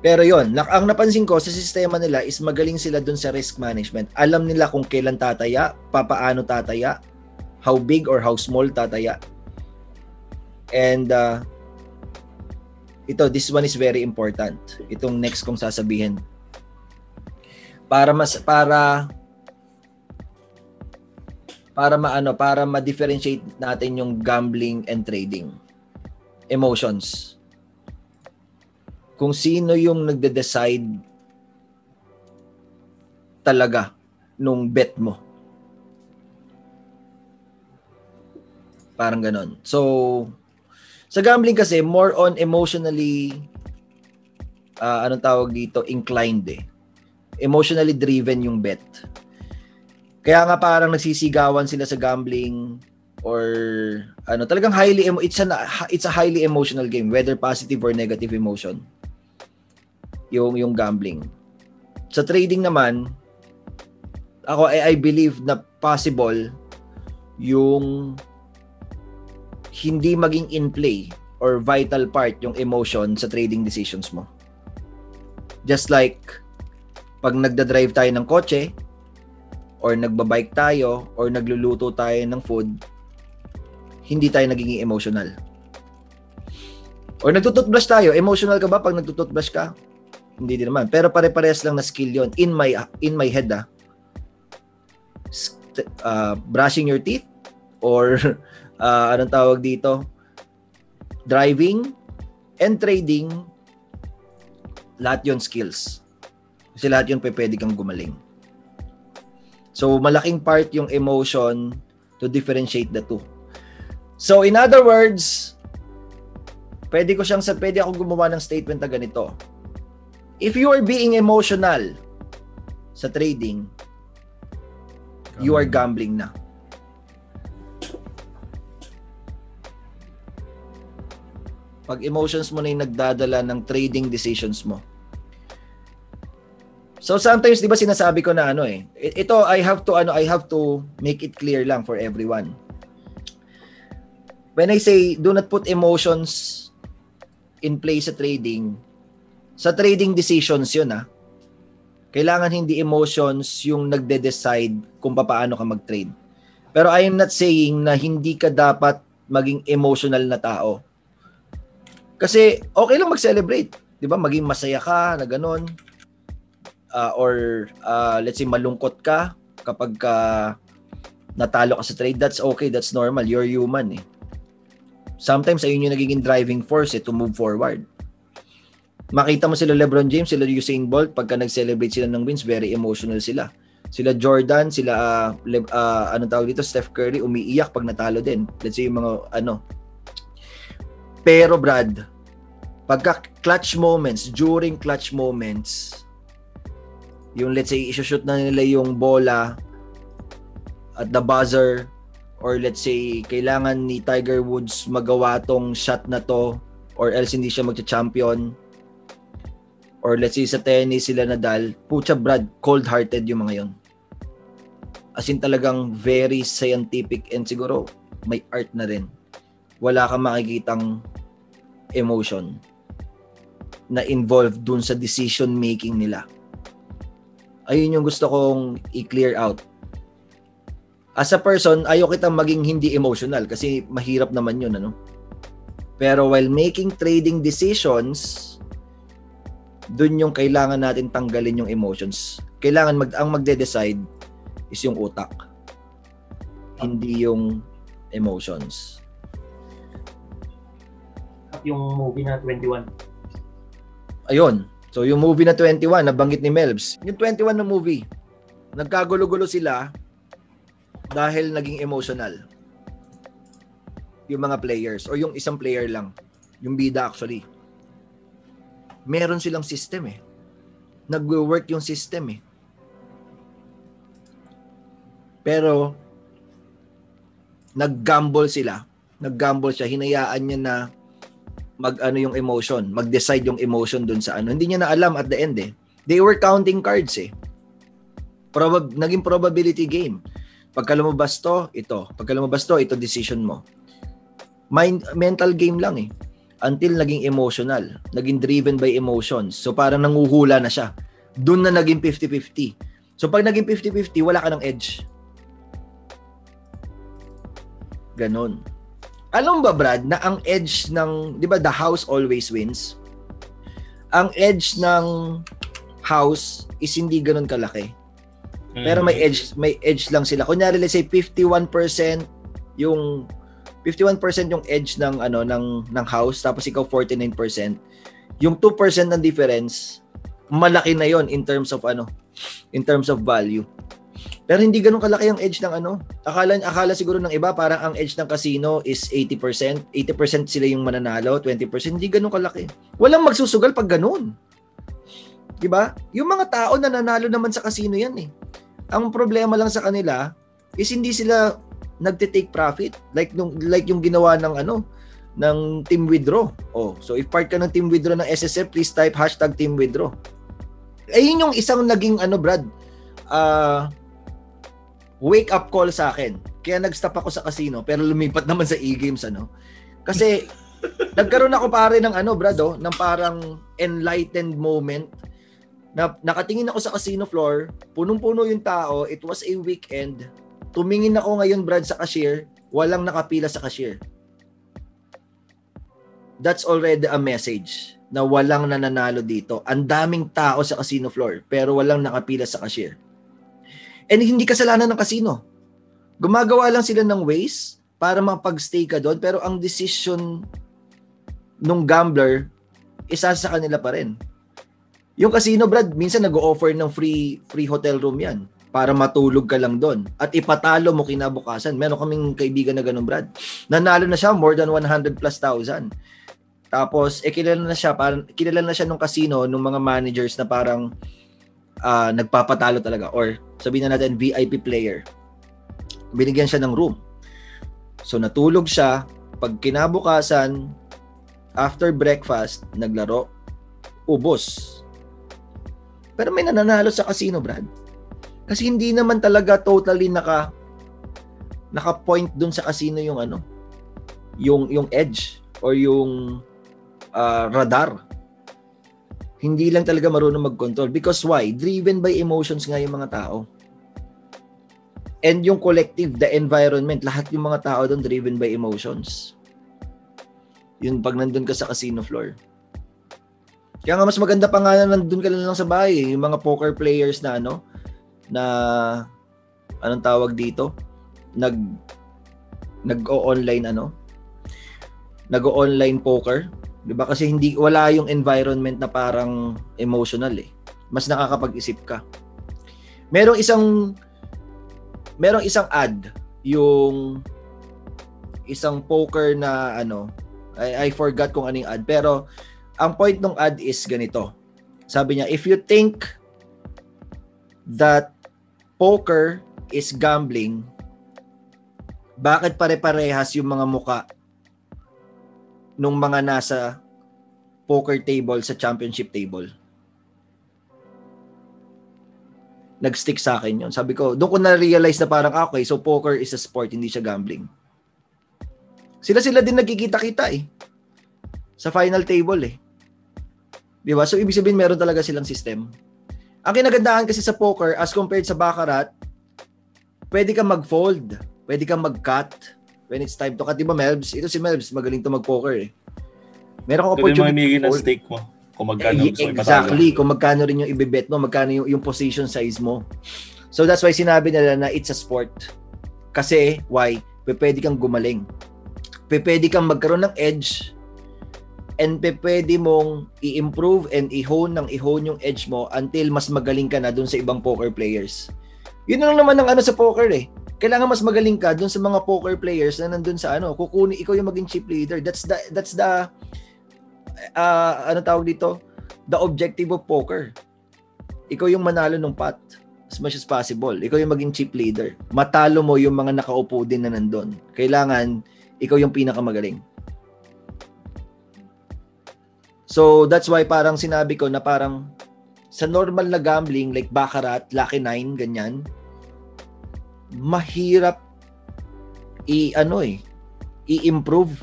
Pero yon, ang napansin ko sa sistema nila is magaling sila dun sa risk management. Alam nila kung kailan tataya, papaano tataya, how big or how small tataya. And uh, ito, this one is very important. Itong next kong sasabihin. Para mas para para maano para ma-differentiate natin yung gambling and trading emotions kung sino yung nagde-decide talaga nung bet mo parang ganon so sa gambling kasi more on emotionally ah, anong tawag dito? Inclined eh. Emotionally driven yung bet. Kaya nga parang nagsisigawan sila sa gambling or ano talagang highly emo- it's an it's a highly emotional game whether positive or negative emotion yung yung gambling. Sa trading naman ako I, I believe na possible yung hindi maging in play or vital part yung emotion sa trading decisions mo just like pag nagda-drive tayo ng kotse or nagbabike tayo or nagluluto tayo ng food, hindi tayo nagiging emotional. Or nagtututbrush tayo, emotional ka ba pag nagtututbrush ka? Hindi din naman. Pero pare-parehas lang na skill yon in my in my head ah. Uh, brushing your teeth or [LAUGHS] uh, anong tawag dito? Driving and trading lahat yon skills. Kasi lahat yun pwede kang gumaling. So malaking part yung emotion to differentiate the two. So in other words, pwede ko siyang pwede ako gumawa ng statement na ganito. If you are being emotional sa trading, you are gambling na. Pag emotions mo na yung nagdadala ng trading decisions mo. So sometimes 'di ba sinasabi ko na ano eh. Ito I have to ano I have to make it clear lang for everyone. When I say do not put emotions in play sa trading, sa trading decisions 'yun ah. Kailangan hindi emotions yung nagde-decide kung paano ka mag-trade. Pero I am not saying na hindi ka dapat maging emotional na tao. Kasi okay lang mag-celebrate, 'di ba? Maging masaya ka na ganun. Ah, or ah, let's say malungkot ka kapag ka natalo ka sa trade, that's okay, that's normal. You're human eh. Sometimes ayun yung nagiging driving force eh, to move forward. Makita mo sila LeBron James, sila Usain Bolt, pagka nag-celebrate sila ng wins, very emotional sila. Sila Jordan, sila ah, Le- ah, anong tawag dito, Steph Curry, umiiyak pag natalo din. Let's say yung mga ano. Pero Brad, pagka clutch moments, during clutch moments, yung let's say isushoot na nila yung bola at the buzzer or let's say kailangan ni Tiger Woods magawa tong shot na to or else hindi siya magcha-champion or let's say sa tennis sila Nadal pucha Brad cold-hearted yung mga yon as in talagang very scientific and siguro may art na rin wala kang makikitang emotion na involved dun sa decision making nila ayun yung gusto kong i-clear out. As a person, ayaw kitang maging hindi emotional kasi mahirap naman yun, ano? Pero while making trading decisions, dun yung kailangan natin tanggalin yung emotions. Kailangan mag ang magde-decide is yung utak. Hindi yung emotions. Yung movie na 21. Ayun. So yung movie na 21, nabanggit ni Melbs. Yung 21 na movie, nagkagulo-gulo sila dahil naging emotional. Yung mga players or yung isang player lang. Yung bida actually. Meron silang system eh. Nagwo-work yung system eh. Pero nag-gamble sila. Nag-gamble siya. Hinayaan niya na mag ano yung emotion, mag-decide yung emotion dun sa ano. Hindi niya na alam at the end eh. They were counting cards eh. Probab naging probability game. Pagka lumabas to, ito. Pagka lumabas to, ito decision mo. Mind, mental game lang eh. Until naging emotional. Naging driven by emotions. So parang nanguhula na siya. Doon na naging 50-50. So pag naging 50-50, wala ka ng edge. Ganon. Alam ba Brad na ang edge ng, 'di ba the house always wins? Ang edge ng house is hindi ganoon kalaki. Pero may edge may edge lang sila. Kunyari let's say 51% yung 51% yung edge ng ano ng ng house tapos ikaw 49%. Yung 2% ng difference malaki na yon in terms of ano in terms of value. Pero hindi ganoon kalaki ang edge ng ano. Akala akala siguro ng iba parang ang edge ng casino is 80%. 80% sila yung mananalo, 20% hindi ganoon kalaki. Walang magsusugal pag ganoon. 'Di ba? Yung mga tao na nanalo naman sa casino yan eh. Ang problema lang sa kanila is hindi sila nagte-take profit like nung like yung ginawa ng ano ng team withdraw. Oh, so if part ka ng team withdraw ng SSF, please type hashtag team withdraw. Eh yun yung isang naging ano Brad, ah wake up call sa akin. Kaya nag-stop ako sa casino pero lumipat [LAUGHS] naman sa e-games ano. Kasi [LAUGHS] nagkaroon ako pare ng ano Brad oh, ng parang enlightened moment na nakatingin ako sa casino floor, punong-puno yung tao, it was a weekend. Tumingin ako ngayon Brad sa cashier, walang nakapila sa cashier. That's already a message na walang nananalo dito. Ang daming tao sa casino floor pero walang nakapila sa cashier. And hindi kasalanan ng casino. Gumagawa lang sila ng ways para mapag-stay ka doon pero ang decision nung gambler isa sa kanila pa rin. Yung casino, Brad, minsan nag-o-offer ng free free hotel room 'yan para matulog ka lang doon at ipatalo mo kinabukasan. Meron kaming kaibigan na ganun, Brad. Nanalo na siya more than 100 plus thousand. Tapos, eh, kilala na siya, parang, kilala na siya nung casino, nung mga managers na parang ah, nagpapatalo talaga. Or, sabihin na natin, VIP player. Binigyan siya ng room. So, natulog siya. Pag kinabukasan, after breakfast, naglaro, ubos. Pero may nananalo sa casino, Brad. Kasi hindi naman talaga totally naka naka-point dun sa casino yung ano, yung yung edge or yung ah, radar. Hindi lang talaga marunong mag-control. Because why? Driven by emotions nga yung mga tao. And yung collective, the environment, lahat yung mga tao doon driven by emotions. Yun pag nandun ka sa casino floor. Kaya nga mas maganda pa nga na nandun ka lang sa bahay. eh. Yung mga poker players na ano, na anong tawag dito? Nag nag-o-online ano? Nag-o-online poker. 'Di ba? Kasi hindi wala yung environment na parang emotional eh. Mas nakakapag-isip ka. Merong isang merong isang ad yung isang poker na ano I, I forgot kung anong ad pero ang point ng ad is ganito. Sabi niya, if you think that poker is gambling, bakit pare-parehas yung mga muka nung mga nasa poker table sa championship table? Nag-stick sa akin yun. Sabi ko, doon ko na-realize na parang, ah, okay, so poker is a sport, hindi siya gambling. Sila-sila din nagkikita-kita eh. Sa final table eh. Di ba? So, ibig sabihin, meron talaga silang system. Ang kinagandahan kasi sa poker, as compared sa baccarat, pwede kang mag-fold, pwede kang mag-cut when it's time to cut. Di ba, Melbs? Ito si Melbs, magaling to mag-poker eh. Meron kang opportunity mamigay ng to fold. stake mo kung magkano Eh, gusto exactly. Kung magkano rin yung ibibet mo, magkano yung, yung position size mo. So that's why sinabi nila na it's a sport. Kasi, why? Pwede kang gumaling. Pwede kang magkaroon ng edge and pwede mong i-improve and i-hone ng i-hone yung edge mo until mas magaling ka na dun sa ibang poker players. Yun lang naman ang ano sa poker eh. Kailangan mas magaling ka dun sa mga poker players na nandun sa ano, kukunin ikaw yung maging chip leader. That's the that's the uh, ano tawag dito? The objective of poker. Ikaw yung manalo ng pot as much as possible. Ikaw yung maging chip leader. Matalo mo yung mga nakaupo din na nandun. Kailangan ikaw yung pinakamagaling. So that's why parang sinabi ko na parang sa normal na gambling like baccarat, lucky nine, ganyan, mahirap i ano eh, i-improve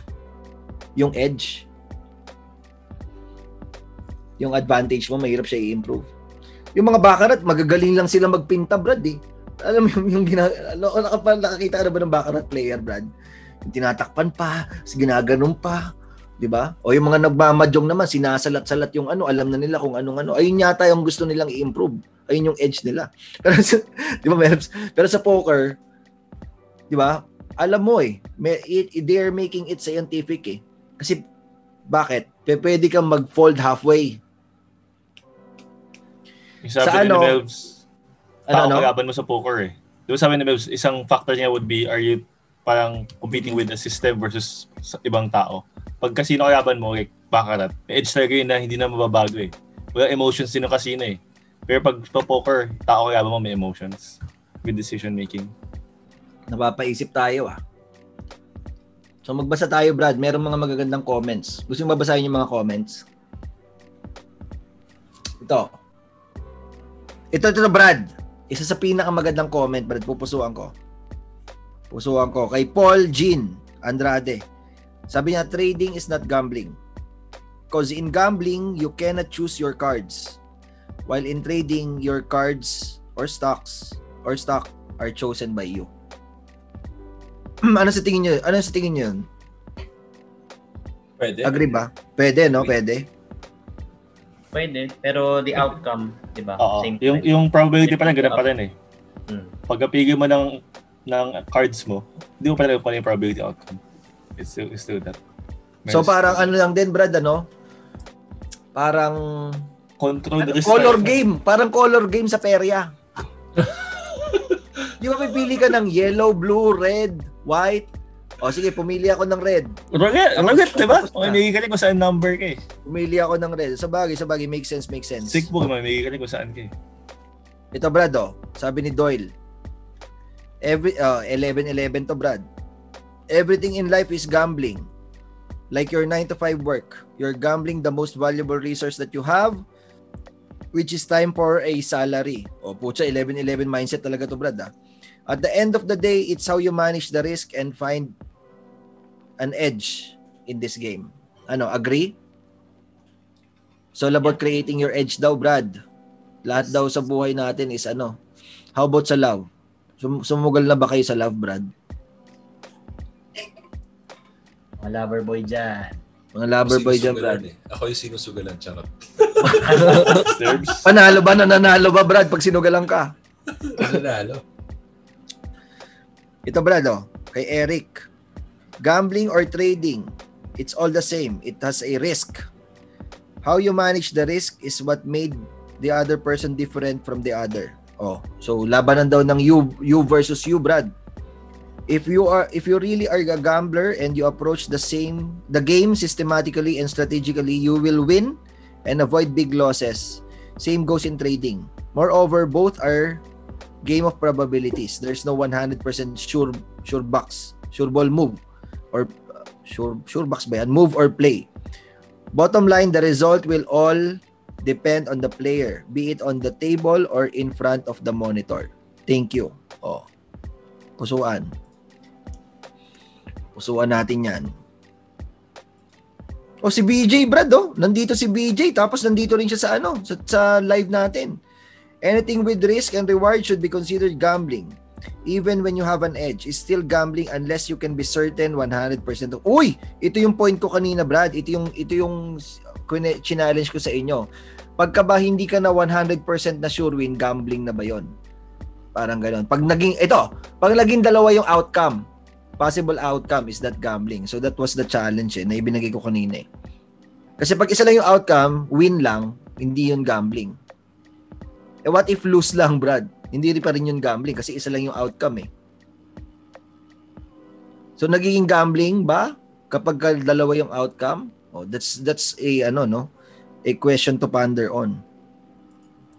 yung edge. Yung advantage mo, mahirap siya i-improve. Yung mga baccarat, magagaling lang sila magpinta, Brad eh. Alam mo yung, yung gina, ano, nakakita ka na ba ng baccarat player, Brad? Tinatakpan pa, ginaganon pa, di ba? O yung mga nagmamadyong naman, sinasalat-salat yung ano, alam na nila kung anong ano. Ayun yata yung gusto nilang i-improve. Ayun yung edge nila. [LAUGHS] Pero sa, di ba? Pero sa poker, di ba? Alam mo eh, may, it, they're making it scientific eh. Kasi, bakit? P- pwede kang mag-fold halfway. Yung sabi Sa ni ano? Melvs, Ano, ano? kalaban mo sa poker eh. Di ba sabi ni Melvs, isang factor niya would be, are you parang competing with the system versus sa ibang tao. Pag casino kalaban mo, like baccarat, may edge talaga yun na hindi na mababago eh. Wala emotions din ng casino eh. Pero pag sa poker, tao kalaban mo may emotions. Good decision making. Napapaisip tayo ah. So magbasa tayo Brad, meron mga magagandang comments. Gusto mo babasahin yung mga comments? Ito. Ito, ito, Brad. Isa sa pinakamagandang comment, Brad, pupusuan ko. Pusuan ko. Kay Paul Jean Andrade. Sabi niya, trading is not gambling. Because in gambling, you cannot choose your cards. While in trading, your cards or stocks or stock are chosen by you. [CLEARS THROAT] ano sa tingin niyo? Ano sa tingin niyo? Pwede. Agree ba? Pwede, no? Pwede. Pwede, pero the outcome, di ba? Oo. Same Yung, yung probability pa rin, ganun pa rin eh. Hmm. Pag mo ng, ng cards mo, hindi mo pa rin kung ano yung probability outcome. It's still, it's still that. So Meron- parang ano lang din, Brad, ano? Parang control the risk. color game. Parang color game sa perya. [LAUGHS] Di ba pipili ka ng yellow, blue, red, white? O sige, pumili ako ng red. Rocket, rocket, di ba? O, may ka kung saan number ka eh. Pumili ako ng red. Sa bagay, sa bagay, make sense, make sense. Sick book, may ka kung saan ka eh. Ito, Brad, oh. Sabi ni Doyle. Every, uh, 11-11 to, Brad. Everything in life is gambling. Like your 9 to 5 work. You're gambling the most valuable resource that you have, which is time for a salary. O, putya, 11-11 mindset talaga to, Brad, ah. At the end of the day, it's how you manage the risk and find an edge in this game. Ano, agree? So, about creating your edge daw, Brad. Lahat daw sa buhay natin is ano. How about sa love? Sum- sumugal na ba kayo sa love, Brad? Mga lover boy dyan. Mga lover boy dyan, Brad. Eh. Ako yung sinusugalan, charot. Panalo ba? Nananalo ba, Brad, pag sinugalan ka? Nanalo. Ito, Brad, oh. Kay Eric. Gambling or trading, it's all the same. It has a risk. How you manage the risk is what made the other person different from the other. Oh, so labanan daw ng you you versus you, Brad. If you are if you really are a gambler and you approach the same the game systematically and strategically, you will win and avoid big losses. Same goes in trading. Moreover, both are game of probabilities. There's no 100% sure sure box, sure ball move or uh, sure sure box ba yan? Move or play. Bottom line, the result will all depend on the player, be it on the table or in front of the monitor. Thank you. Oh. Pusuan. Pusuan natin 'yan. Oh, si BJ Brad, oh. Nandito si BJ tapos nandito rin siya sa ano, sa, sa live natin. Anything with risk and reward should be considered gambling. Even when you have an edge, it's still gambling unless you can be certain 100% of... Uy! Ito yung point ko kanina, Brad. Ito yung, ito yung challenge ko sa inyo. Pagka ba hindi ka na 100% na sure win, gambling na ba yon? Parang gano'n. Pag naging, ito, pag naging dalawa yung outcome, possible outcome is that gambling. So that was the challenge eh, na ibinigay ko kanina eh. Kasi pag isa lang yung outcome, win lang, hindi yun gambling. Eh what if lose lang, Brad? Hindi rin pa rin yun gambling kasi isa lang yung outcome eh. So nagiging gambling ba kapag ka dalawa yung outcome? Oh, that's that's a ano no, a question to ponder on.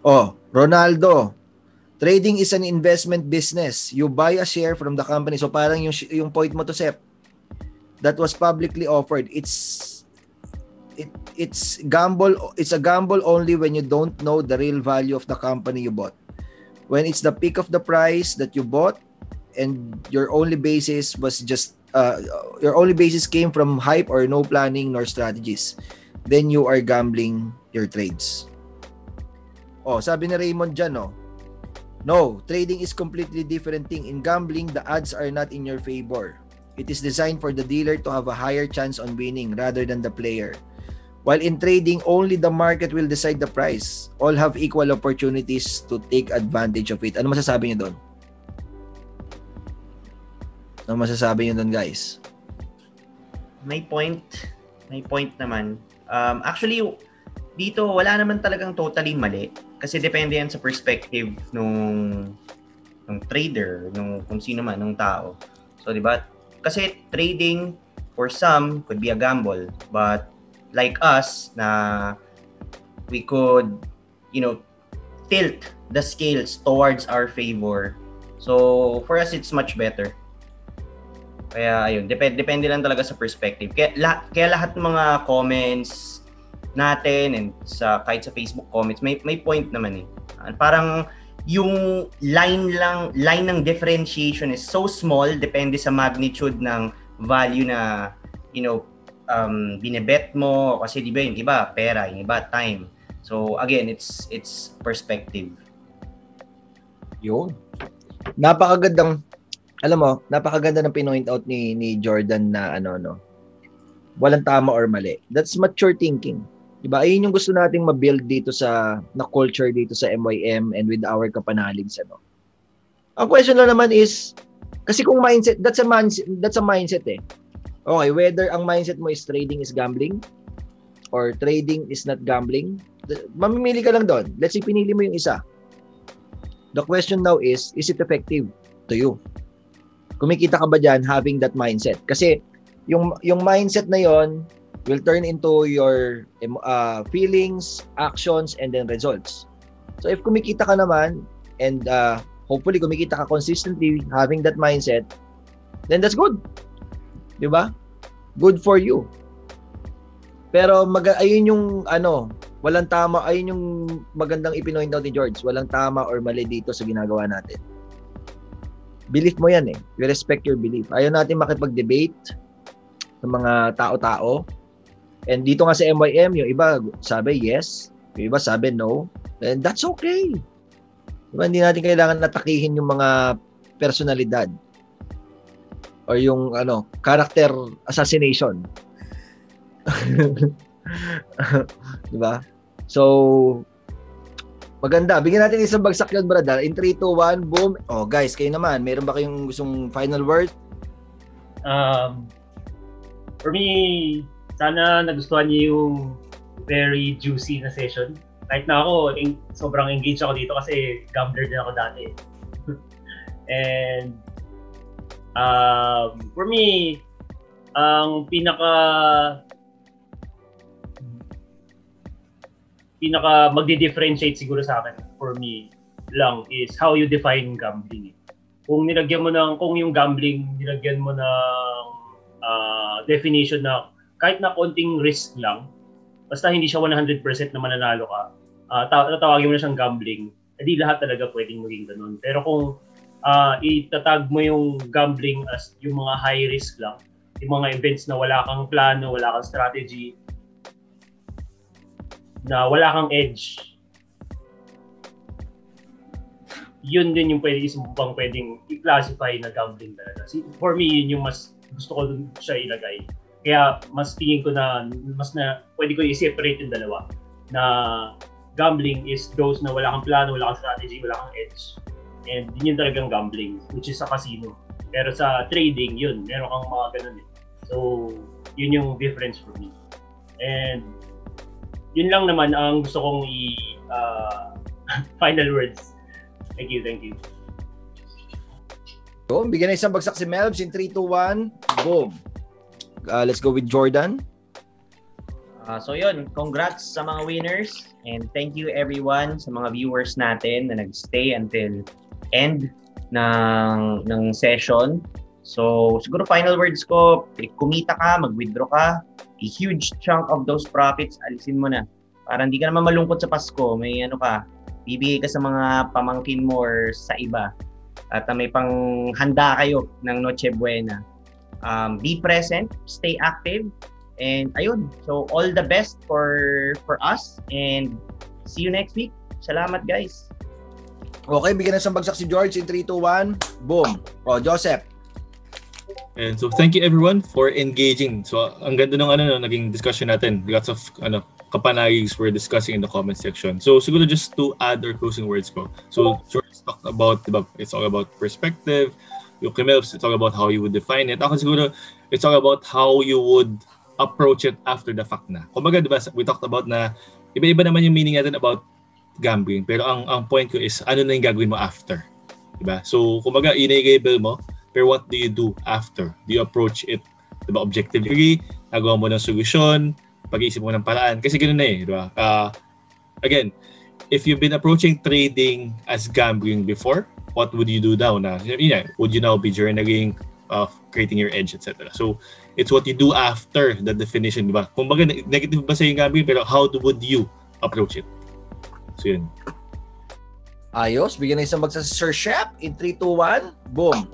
Oh, Ronaldo, trading is an investment business. You buy a share from the company. So parang yung yung point mo to Sep that was publicly offered. It's it it's gamble it's a gamble only when you don't know the real value of the company you bought. When it's the peak of the price that you bought and your only basis was just uh, your only basis came from hype or no planning nor strategies, then you are gambling your trades. Oh, sabi ni Raymond dyan, oh. No, trading is completely different thing. In gambling, the odds are not in your favor. It is designed for the dealer to have a higher chance on winning rather than the player. While in trading, only the market will decide the price. All have equal opportunities to take advantage of it. Ano masasabi niyo doon? Ano masasabi niyo doon, guys? May point. May point naman. Um, actually, dito wala naman talagang totally mali. Kasi depende yan sa perspective nung nung trader, nung kung sino man, nung tao. So, di ba? Kasi trading for some could be a gamble. But like us na we could, you know, tilt the scales towards our favor. So, for us, it's much better. Kaya ayun, depende depende lang talaga sa perspective. Kaya, la, kaya lahat ng mga comments natin and sa kahit sa Facebook comments, may may point naman eh. Ah, Parang yung line lang line ng differentiation is so small depende sa magnitude ng value na you know um binebet mo kasi di ba yung iba pera, yung iba time. So again, it's it's perspective. Yun. Napakagandang alam mo, napakaganda ng pinoint out ni ni Jordan na ano no. Walang tama or mali. That's mature thinking. Diba? Ayun yung gusto nating ma-build dito sa na culture dito sa MYM and with our kapanaligs ano. Ang question lang naman is kasi kung mindset that's a mindset that's a mindset eh. Okay, whether ang mindset mo is trading is gambling or trading is not gambling, mamimili ka lang doon. Let's say pinili mo yung isa. The question now is, is it effective? to you. Kumikita ka ba dyan having that mindset? Kasi yung yung mindset na yon will turn into your uh, feelings, actions, and then results. So if kumikita ka naman and uh, hopefully kumikita ka consistently having that mindset, then that's good. 'Di ba? Good for you. Pero mag ayun yung ano, walang tama, ayun yung magandang ipinoint out ni George. Walang tama or mali dito sa ginagawa natin. Belief mo yan eh. We respect your belief. Ayaw natin makipag-debate sa mga tao-tao. And dito nga sa MYM, yung iba sabi yes, yung iba sabi no. And that's okay. Diba? Hindi natin kailangan natakihin yung mga personalidad or yung ano, character assassination. [LAUGHS] 'Di ba? So maganda. Bigyan natin isang bagsak yun, ah. In 3 2 1, boom. Oh, guys, kayo naman, meron ba kayong gustong final word? Um, for me, sana nagustuhan niyo yung very juicy na session. Kahit na ako, en- sobrang engaged ako dito kasi gambler din ako dati. [LAUGHS] And um, for me, ang pinaka pinaka magdi-differentiate siguro sa akin for me lang is how you define gambling. Kung nilagyan mo ng kung yung gambling nilagyan mo ng ah, definition na kahit na konting risk lang, basta hindi siya 100% na mananalo ka, uh, tatawagin mo na siyang gambling, edi lahat talaga pwedeng maging ganun. Pero kung ah, itatag mo yung gambling as yung mga high risk lang, yung mga events na wala kang plano, wala kang strategy, na wala kang edge, yun din yung pwede isang pwedeng i-classify na gambling talaga. For me, yun yung mas gusto ko siya ilagay. Kaya mas tingin ko na mas na pwede ko i-separate yung dalawa na gambling is those na wala kang plano, wala kang strategy, wala kang edge. And yun yung talagang gambling, which is sa casino. Pero sa trading, yun, meron kang mga ganun eh. So, yun yung difference for me. And yun lang naman ang gusto kong i ah, [LAUGHS] final words. Thank you, thank you. So, bigyan na isang bagsak si Melbs in 3 2 1, boom. Uh, let's go with Jordan. Ah, so yun, congrats sa mga winners and thank you everyone sa mga viewers natin na nagstay until end ng ng session. So siguro final words ko, eh, kumita ka, mag-withdraw ka, a huge chunk of those profits alisin mo na. Para hindi ka naman malungkot sa Pasko, may ano ka, bibigay ka sa mga pamangkin mo or sa iba. At may pang handa kayo ng Noche Buena. Um, be present, stay active, And ayun, so all the best for for us and see you next week. Salamat guys. Okay, bigyan na isang bagsak si George in 3 2 1, boom. Oh, Joseph. And so thank you everyone for engaging. So ang ganda ng ano no, naging discussion natin. Lots of ano kapanagigs we're discussing in the comment section. So siguro just to add our closing words ko. So George talked about diba, it's all about perspective. Yung Kimelps, it's all about how you would define it. Ako siguro it's all about how you would approach it after the fact na. Kumbaga, di ba, we talked about na iba-iba naman yung meaning natin about gambling. Pero ang ang point ko is, ano na yung gagawin mo after? Di ba? So, kumbaga, enable mo, pero what do you do after? Do you approach it, di ba, objectively? Nagawa mo ng solusyon, pag-iisip mo ng paraan. Kasi ganoon na eh, di ba? Uh, again, if you've been approaching trading as gambling before, what would you do now? Na, yun na, would you now be journaling, uh, creating your edge, etc. So, it's what you do after the definition, di ba? Kumbaga, ne- negative ba sa yung gambling, pero how would you approach it? So, yun. Ayos, bigyan na isang bagsak si Sir Shep in 3 2 1, boom.